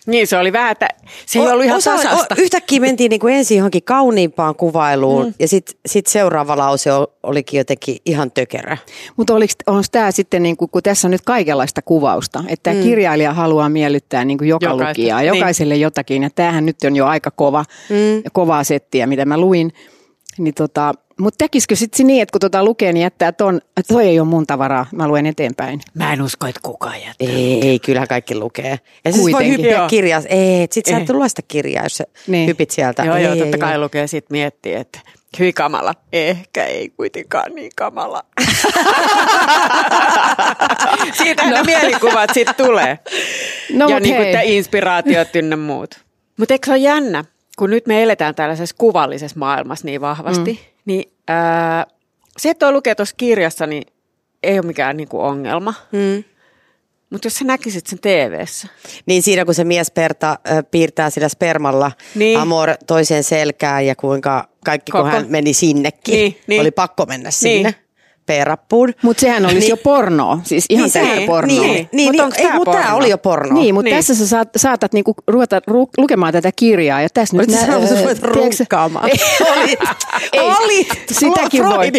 [SPEAKER 4] Niin se oli vähän, että se ei ollut ihan
[SPEAKER 3] osa,
[SPEAKER 4] tasasta.
[SPEAKER 3] O, yhtäkkiä mentiin niin kuin ensin johonkin kauniimpaan kuvailuun mm. ja sitten sit seuraava lause o- olikin jotenkin ihan tökerä.
[SPEAKER 2] Mutta onko tämä sitten, niinku, kun tässä on nyt kaikenlaista kuvausta, että mm. kirjailija haluaa miellyttää niinku joka
[SPEAKER 4] Jokaista,
[SPEAKER 2] lukijaa,
[SPEAKER 4] niin.
[SPEAKER 2] jokaiselle jotakin, ja tämähän nyt on jo aika kova, mm. kovaa settiä, mitä mä luin. Niin tota, mutta tekisikö sitten niin, että kun tota lukee, niin jättää ton, että toi ei ole mun tavaraa, mä luen eteenpäin.
[SPEAKER 4] Mä en usko, että kukaan jättää.
[SPEAKER 3] Ei, ei kyllähän kaikki lukee. Ja siis voi hyppiä kirjaa. Ei, sit sä
[SPEAKER 4] Ei.
[SPEAKER 3] et lue sitä kirjaa, jos sä
[SPEAKER 2] Niin.
[SPEAKER 3] hypit sieltä.
[SPEAKER 4] Joo,
[SPEAKER 3] ei,
[SPEAKER 4] joo,
[SPEAKER 3] ei,
[SPEAKER 4] totta
[SPEAKER 3] ei.
[SPEAKER 4] kai lukee sitten miettii, että hyi kamala. Ehkä ei kuitenkaan niin kamala. Siitä no. ne mielikuvat sitten tulee.
[SPEAKER 2] No
[SPEAKER 4] ja niin kuin inspiraatiot ynnä muut. Mutta eikö se ole jännä, kun nyt me eletään tällaisessa kuvallisessa maailmassa niin vahvasti, mm. niin ää, se, että lukee tuossa kirjassa, niin ei ole mikään niinku ongelma.
[SPEAKER 3] Mm.
[SPEAKER 4] Mutta jos sä näkisit sen TV-ssä,
[SPEAKER 3] Niin siinä kun se mies perta, ö, piirtää sillä spermalla
[SPEAKER 4] Niin.
[SPEAKER 3] amor toiseen selkään ja kuinka kaikki kun
[SPEAKER 4] Koko-
[SPEAKER 3] hän meni sinnekin,
[SPEAKER 4] Niin, niin.
[SPEAKER 3] oli pakko mennä sinne
[SPEAKER 4] Niin.
[SPEAKER 3] Peerappuun.
[SPEAKER 2] Mutta sehän olisi
[SPEAKER 3] Niin.
[SPEAKER 2] jo pornoa, siis ihan
[SPEAKER 3] niin,
[SPEAKER 2] täyttä
[SPEAKER 3] se-
[SPEAKER 2] pornoa.
[SPEAKER 3] Niin,
[SPEAKER 4] Niin.
[SPEAKER 3] niin,
[SPEAKER 4] Mut
[SPEAKER 3] niin, ei, mutta tämä
[SPEAKER 4] porno?
[SPEAKER 3] oli jo porno.
[SPEAKER 2] Niin, mutta
[SPEAKER 4] Niin.
[SPEAKER 2] tässä sä saat, saatat niinku ruveta ru, lukemaan tätä kirjaa ja tässä nyt...
[SPEAKER 3] Olit sä
[SPEAKER 2] tiedätkö sä-
[SPEAKER 3] runkkaamaan?
[SPEAKER 2] Ei,
[SPEAKER 3] Olit. Olit.
[SPEAKER 2] Sitäkin voi.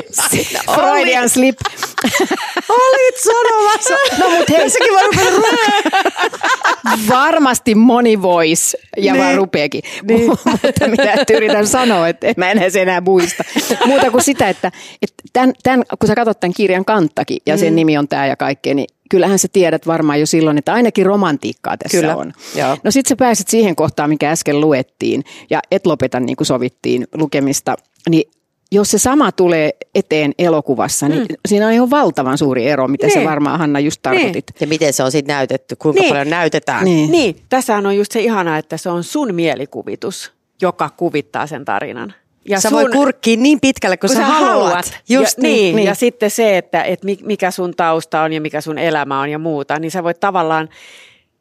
[SPEAKER 3] Freudian.
[SPEAKER 2] Slip.
[SPEAKER 3] Olit sanomassa.
[SPEAKER 2] No mut hei,
[SPEAKER 3] Sekin voi ruveta runkkaamaan.
[SPEAKER 2] varmasti moni vois ja
[SPEAKER 3] Niin.
[SPEAKER 2] vaan rupeekin. Niin. Mutta mitä yritän sanoa, että mä en enää muista. Muuta kuin sitä, että, että tämän, tämän, kun sä katsot tämän kirjan kanttakin ja sen nimi on tämä ja kaikkea, niin kyllähän sä tiedät varmaan jo silloin, että ainakin romantiikkaa tässä
[SPEAKER 3] Kyllä,
[SPEAKER 2] on.
[SPEAKER 3] joo.
[SPEAKER 2] No sit sä pääset siihen kohtaan, mikä äsken luettiin ja et lopeta niin kuin sovittiin lukemista, niin jos se sama tulee eteen elokuvassa, niin mm. siinä on ihan valtavan suuri ero, mitä niin. se varmaan Hanna just tarkoitit. Niin.
[SPEAKER 3] Ja miten se on sitten näytetty, kuinka niin. paljon näytetään.
[SPEAKER 4] Niin. niin, tässähän on just se ihana, että se on sun mielikuvitus, joka kuvittaa sen tarinan.
[SPEAKER 3] Ja sä sun, voi kurkkia niin pitkälle kuin, kun sä, sä haluat. haluat.
[SPEAKER 4] Just ja, niin, niin. Ja sitten se, että, että mikä sun tausta on ja mikä sun elämä on ja muuta, niin sä voit tavallaan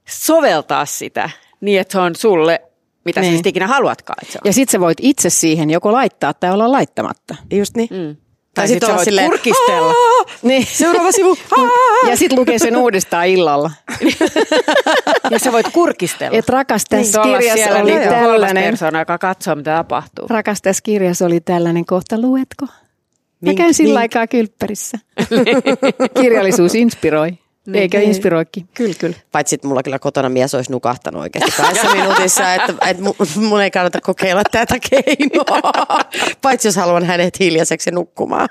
[SPEAKER 4] soveltaa sitä niin, että se on sulle mitä niin. sä ikinä haluatkaan. Että se on.
[SPEAKER 2] Ja sit sä voit itse siihen joko laittaa tai olla laittamatta.
[SPEAKER 3] Just niin. Mm.
[SPEAKER 4] Tai, sitten sit silleen,
[SPEAKER 3] kurkistella.
[SPEAKER 4] Niin.
[SPEAKER 3] Seuraava sivu.
[SPEAKER 2] ja sitten lukee sen uudestaan illalla.
[SPEAKER 4] ja sä voit kurkistella.
[SPEAKER 2] Et rakas tässä niin, kirjassa oli
[SPEAKER 4] niin, tällainen. persona, joka katsoo, mitä tapahtuu.
[SPEAKER 2] Rakas tässä kirjassa oli tällainen kohta, luetko? Mä käyn sillä aikaa kylppärissä. Kirjallisuus inspiroi. Niin, Eikä niin. inspiroikin. Kyllä, kyllä.
[SPEAKER 3] Paitsi että mulla kyllä kotona mies olisi nukahtanut oikeasti kahdessa minuutissa, että, että mun ei kannata kokeilla tätä keinoa. Paitsi jos haluan hänet hiljaiseksi nukkumaan.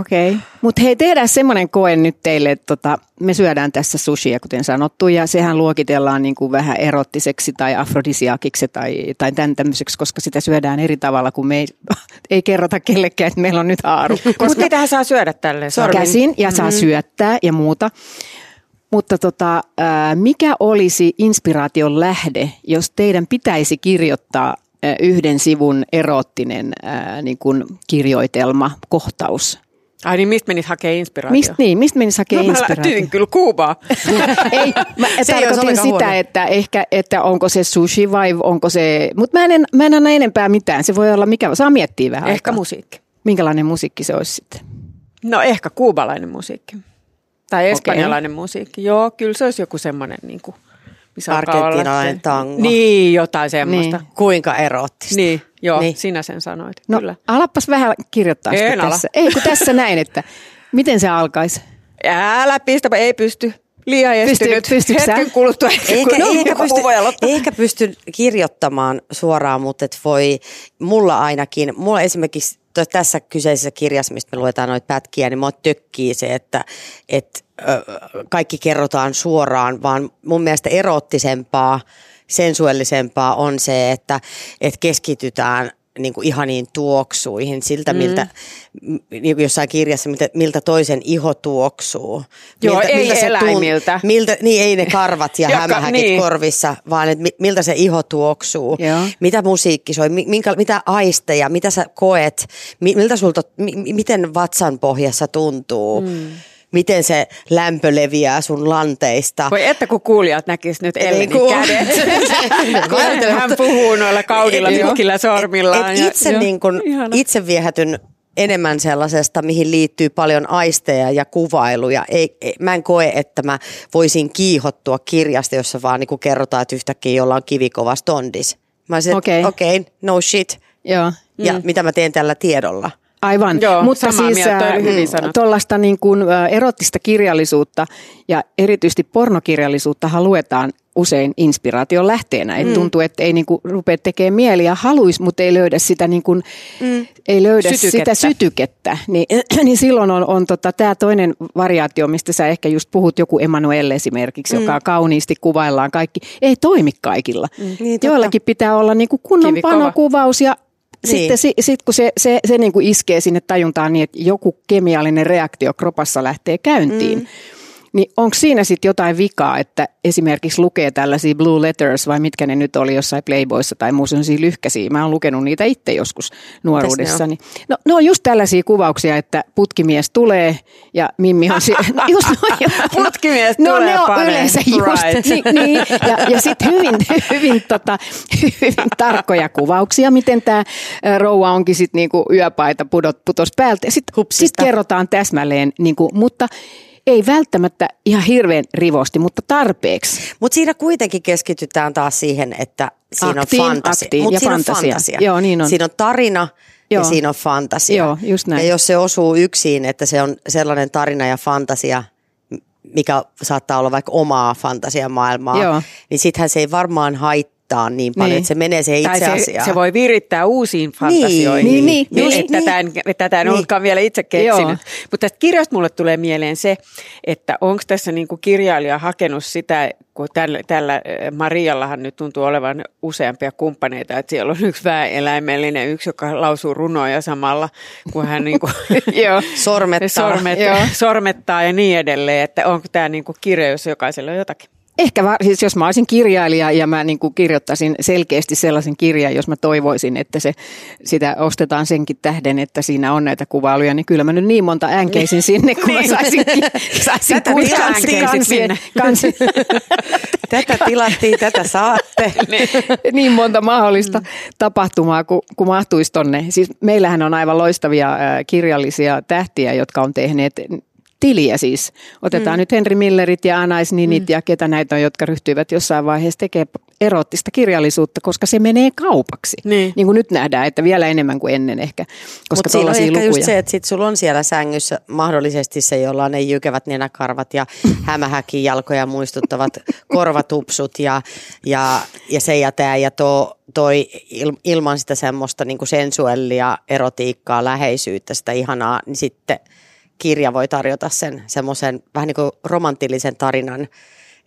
[SPEAKER 2] Okei. Okay. Mutta hei, tehdään semmoinen koe nyt teille, että tota, me syödään tässä sushia, kuten sanottu, ja sehän luokitellaan niin kuin vähän erottiseksi tai afrodisiakiksi tai, tai tämän tämmöiseksi, koska sitä syödään eri tavalla, kuin me ei, ei kerrota kellekään, että meillä on nyt haaru.
[SPEAKER 4] Mutta mitähän saa syödä tälleen?
[SPEAKER 2] Käsin ja saa mm-hmm. syöttää ja muuta. Mutta tota, mikä olisi inspiraation lähde, jos teidän pitäisi kirjoittaa yhden sivun erottinen niin kuin kirjoitelma, kohtaus?
[SPEAKER 4] Ai niin, mistä menit hakee inspiraatio?
[SPEAKER 2] Mist, niin, mistä menit hakee no, inspiraatio?
[SPEAKER 4] mä kyllä Kuubaa.
[SPEAKER 2] ei, mä se tarkoitin sitä, huono. että ehkä, että onko se sushi vai onko se, mutta mä en, mä en anna enempää mitään, se voi olla mikä, saa miettiä vähän
[SPEAKER 4] Ehkä
[SPEAKER 2] aikaa.
[SPEAKER 4] musiikki.
[SPEAKER 2] Minkälainen musiikki se olisi sitten?
[SPEAKER 4] No ehkä kuubalainen musiikki. Tai espanjalainen okay. musiikki. Joo, kyllä se olisi joku semmoinen niin kuin,
[SPEAKER 3] missä Argentinalainen tango.
[SPEAKER 4] Niin, jotain semmoista. Niin.
[SPEAKER 3] Kuinka erottista.
[SPEAKER 4] Niin, joo, niin. sinä sen sanoit.
[SPEAKER 2] No,
[SPEAKER 4] kyllä.
[SPEAKER 2] alapas vähän kirjoittaa sitä ala. tässä. Ei, kun tässä näin, että miten se alkaisi?
[SPEAKER 4] Älä pistä, ei pysty. Liian estynyt. Pysty, Hetken kuluttua.
[SPEAKER 3] Eikä, no, eikä, pysty, eikä pysty kirjoittamaan suoraan, mutta et voi, mulla ainakin, mulla esimerkiksi tässä kyseisessä kirjassa, mistä me luetaan noita pätkiä, niin mua tökkii se, että, että kaikki kerrotaan suoraan, vaan mun mielestä erottisempaa, sensuellisempaa on se, että, että keskitytään niin kuin ihaniin tuoksuihin, siltä mm. miltä, niin kuin jossain kirjassa, miltä, miltä toisen iho tuoksuu.
[SPEAKER 4] Joo, miltä, ei miltä eläimiltä.
[SPEAKER 3] Se miltä, niin ei ne karvat ja hämähäkit niin. korvissa, vaan että miltä se iho tuoksuu. Joo. Mitä musiikki soi, minkä, mitä aisteja, mitä sä koet, miltä sulta, miten vatsan pohjassa tuntuu. Mm miten se lämpö leviää sun lanteista.
[SPEAKER 4] Voi että kun kuulijat näkis nyt Ellenin niin kädet. Hän puhuu noilla kaudilla pitkillä sormillaan.
[SPEAKER 3] Et, et itse, ja, niin kun, itse viehätyn enemmän sellaisesta, mihin liittyy paljon aisteja ja kuvailuja. Ei, ei, mä en koe, että mä voisin kiihottua kirjasta, jossa vaan niin kerrotaan, että yhtäkkiä jolla on kivikova stondis. Mä okei, okay. okay, no shit. Joo. Ja mm. mitä mä teen tällä tiedolla.
[SPEAKER 2] Aivan, Joo, mutta siis tuollaista niin kuin, erottista kirjallisuutta ja erityisesti pornokirjallisuutta luetaan usein inspiraation lähteenä. Mm. Et tuntuu, että ei niin kuin, rupea tekemään mieli ja haluaisi, mutta ei löydä sitä, niin kuin, mm. ei löydä sytykettä. sitä sytykettä. Ni, niin silloin on, on tota, tämä toinen variaatio, mistä sä ehkä just puhut, joku Emanuelle esimerkiksi, mm. joka kauniisti kuvaillaan kaikki. Ei toimi kaikilla. Mm. Niin, Joillakin pitää olla niin kuin kunnon Kivikova. panokuvaus ja niin. Sitten sit, kun se, se, se niin kuin iskee sinne tajuntaan niin, että joku kemiallinen reaktio kropassa lähtee käyntiin, mm. Niin onko siinä sitten jotain vikaa, että esimerkiksi lukee tällaisia blue letters vai mitkä ne nyt oli jossain Playboyssa tai muussa lyhkäisiä. Mä oon lukenut niitä itse joskus nuoruudessani. No, ne on just tällaisia kuvauksia, että putkimies tulee ja Mimmi on siellä. No, just
[SPEAKER 4] no, putkimies
[SPEAKER 2] no,
[SPEAKER 4] tulee
[SPEAKER 2] ne on yleensä just right. niin, niin, ja, ja sitten hyvin, hyvin, tota, hyvin tarkkoja kuvauksia, miten tämä rouva onkin sitten niinku yöpaita pudot, putos päältä. Sitten sit kerrotaan täsmälleen, niinku, mutta ei välttämättä ihan hirveän rivosti, mutta tarpeeksi.
[SPEAKER 3] Mutta siinä kuitenkin keskitytään taas siihen, että siinä aktiin, on fantasia.
[SPEAKER 2] Aktiin Mut ja siinä fantasia. on fantasia. Joo, niin on.
[SPEAKER 3] Siinä on tarina Joo. ja siinä on fantasia.
[SPEAKER 2] Joo, just näin.
[SPEAKER 3] Ja jos se osuu yksin, että se on sellainen tarina ja fantasia, mikä saattaa olla vaikka omaa fantasiamaailmaa, Joo. niin sittenhän se ei varmaan haittaa mittaa niin paljon,
[SPEAKER 2] Niin.
[SPEAKER 3] että se menee siihen itse
[SPEAKER 4] Tai se, se voi virittää uusiin fantasioihin.
[SPEAKER 2] Niin, niin,
[SPEAKER 4] niin,
[SPEAKER 3] just
[SPEAKER 4] että
[SPEAKER 3] niin.
[SPEAKER 4] tätä en, tätä en
[SPEAKER 3] Niin.
[SPEAKER 4] ollutkaan vielä itse
[SPEAKER 2] Joo.
[SPEAKER 4] keksinyt. Mutta tästä kirjasta mulle tulee mieleen se, että onko tässä niinku kirjailija hakenut sitä, kun tällä, tällä Mariallahan nyt tuntuu olevan useampia kumppaneita, että siellä on yksi väeeläimellinen, yksi, joka lausuu runoja samalla, kun hän niinku,
[SPEAKER 2] Joo.
[SPEAKER 3] Sormettaa.
[SPEAKER 4] sormet,
[SPEAKER 2] Joo.
[SPEAKER 4] sormettaa ja niin edelleen, että onko tämä niinku kirja, jos jokaisella on jotakin.
[SPEAKER 2] Ehkä va- siis jos mä olisin kirjailija ja mä niin kuin kirjoittaisin selkeästi sellaisen kirjan, jos mä toivoisin, että se, sitä ostetaan senkin tähden, että siinä on näitä kuvailuja, niin kyllä mä nyt niin monta änkeisin sinne, kun mä saisin, saisin
[SPEAKER 3] tilattiin
[SPEAKER 2] kansi-
[SPEAKER 4] sinne.
[SPEAKER 2] kansi,
[SPEAKER 3] Tätä tilattiin, tätä saatte.
[SPEAKER 2] niin monta mahdollista tapahtumaa, kun, kun mahtuisi tonne. Siis meillähän on aivan loistavia äh, kirjallisia tähtiä, jotka on tehneet tiliä siis. Otetaan mm. nyt Henry Millerit ja Anais Ninit mm. ja ketä näitä on, jotka ryhtyivät jossain vaiheessa tekemään erottista kirjallisuutta, koska se menee kaupaksi.
[SPEAKER 4] Niin.
[SPEAKER 2] niin kuin nyt nähdään, että vielä enemmän kuin ennen ehkä, koska
[SPEAKER 3] Mutta siinä on ehkä
[SPEAKER 2] lukuja.
[SPEAKER 3] just se, että sit sulla on siellä sängyssä mahdollisesti se, jolla on ne jykevät nenäkarvat ja hämähäkin jalkoja muistuttavat korvatupsut ja, ja, ja se ja tämä ja to, toi il, ilman sitä semmoista niin sensuellia, erotiikkaa, läheisyyttä, sitä ihanaa, niin sitten kirja voi tarjota sen semmoisen vähän niin kuin romantillisen tarinan,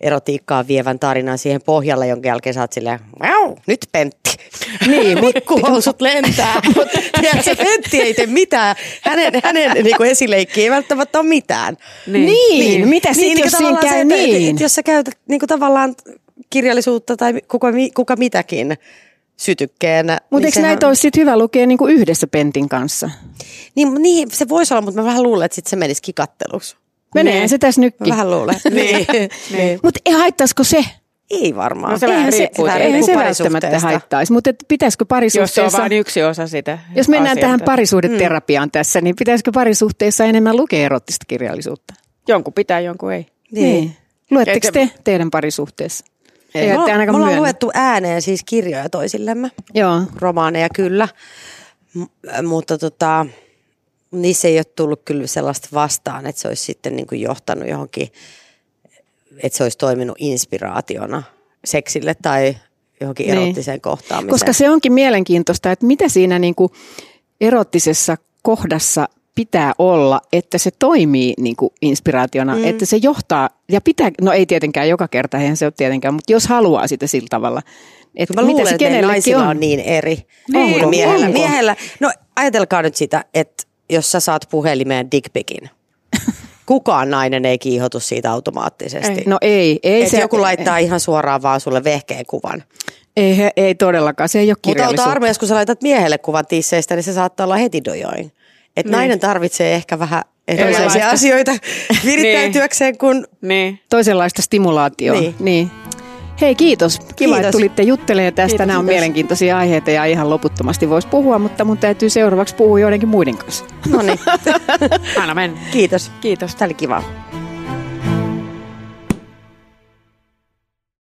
[SPEAKER 3] erotiikkaa vievän tarinan siihen pohjalle, jonka jälkeen sä oot silleen, wow, nyt Pentti.
[SPEAKER 2] Niin,
[SPEAKER 3] Pikkuhousut lentää, mutta tiedätkö, Pentti ei tee mitään. Hänen, hänen niin kuin esileikki ei välttämättä ole mitään.
[SPEAKER 2] Niin, niin. mitä sit, jos siinä käy
[SPEAKER 3] että,
[SPEAKER 2] niin?
[SPEAKER 3] Että, että jos sä käytät niin kuin tavallaan kirjallisuutta tai kuka, kuka mitäkin sytykkeenä.
[SPEAKER 2] Mutta
[SPEAKER 3] niin
[SPEAKER 2] eikö
[SPEAKER 3] sehän-
[SPEAKER 2] näitä olisi sit hyvä lukea niinku yhdessä Pentin kanssa?
[SPEAKER 3] Niin, niin, se voisi olla, mutta mä vähän luulen, että sit se menisi kikatteluksi.
[SPEAKER 2] Menee
[SPEAKER 4] Niin.
[SPEAKER 2] se tässä
[SPEAKER 3] Mä
[SPEAKER 2] nytkin.
[SPEAKER 3] vähän luulen. niin. niin.
[SPEAKER 2] Mutta haittaisiko se?
[SPEAKER 3] Ei varmaan.
[SPEAKER 4] No se vähän
[SPEAKER 2] Eihän se, eihän se välttämättä haittaisi, mutta pitäisikö
[SPEAKER 4] Jos se on
[SPEAKER 2] parisuhteessa...
[SPEAKER 4] vain yksi osa sitä
[SPEAKER 2] Jos mennään
[SPEAKER 4] asiaa.
[SPEAKER 2] tähän parisuhdeterapiaan tässä, niin pitäisikö parisuhteessa enemmän lukea erottista kirjallisuutta?
[SPEAKER 4] Jonkun pitää, jonkun ei.
[SPEAKER 3] Niin.
[SPEAKER 2] Luetteko
[SPEAKER 4] Ei
[SPEAKER 2] te teidän parisuhteessa? Ei,
[SPEAKER 3] Me ollaan, me ollaan
[SPEAKER 2] myönnä.
[SPEAKER 3] luettu ääneen siis kirjoja toisillemme.
[SPEAKER 2] Joo.
[SPEAKER 3] romaaneja kyllä, M- mutta tota, niissä ei ole tullut kyllä sellaista vastaan, että se olisi sitten niin kuin johtanut johonkin, että se olisi toiminut inspiraationa seksille tai johonkin
[SPEAKER 2] Niin.
[SPEAKER 3] erottiseen kohtaamiseen.
[SPEAKER 2] Koska se onkin mielenkiintoista, että mitä siinä niin kuin erottisessa kohdassa pitää olla, että se toimii niin kuin inspiraationa, mm. että se johtaa, ja pitää, no ei tietenkään joka kerta, eihän se ole tietenkään, mutta jos haluaa sitä sillä tavalla, että
[SPEAKER 3] Mä
[SPEAKER 2] mitä
[SPEAKER 3] luulen,
[SPEAKER 2] se
[SPEAKER 3] että naisilla on.
[SPEAKER 2] on.
[SPEAKER 3] niin eri
[SPEAKER 2] Niin,
[SPEAKER 3] kuin miehellä.
[SPEAKER 2] onko?
[SPEAKER 3] miehellä. No ajatelkaa nyt sitä, että jos sä saat puhelimeen dickpicin, kukaan nainen ei kiihotu siitä automaattisesti.
[SPEAKER 2] No ei, ei
[SPEAKER 3] Et
[SPEAKER 2] se,
[SPEAKER 3] joku laittaa ihan suoraan vaan sulle vehkeen kuvan.
[SPEAKER 2] Ei, ei todellakaan, se ei ole
[SPEAKER 3] Mutta auta armeijassa, kun sä laitat miehelle kuvan tisseistä, niin se saattaa olla heti dojoin. Et nainen tarvitsee ehkä vähän erilaisia asioita virittäytyäkseen, kun
[SPEAKER 4] Niin.
[SPEAKER 2] Toisenlaista stimulaatioa.
[SPEAKER 3] Niin.
[SPEAKER 2] niin. Hei kiitos, kiva
[SPEAKER 3] Kiitos.
[SPEAKER 2] että tulitte juttelemaan tästä.
[SPEAKER 3] Kiitos,
[SPEAKER 2] Nämä on
[SPEAKER 3] kiitos.
[SPEAKER 2] mielenkiintoisia aiheita ja ihan loputtomasti voisi puhua, mutta mun täytyy seuraavaksi puhua joidenkin muiden kanssa.
[SPEAKER 3] no niin,
[SPEAKER 4] Anna mennä.
[SPEAKER 3] kiitos.
[SPEAKER 4] Kiitos.
[SPEAKER 3] Tämä oli kiva.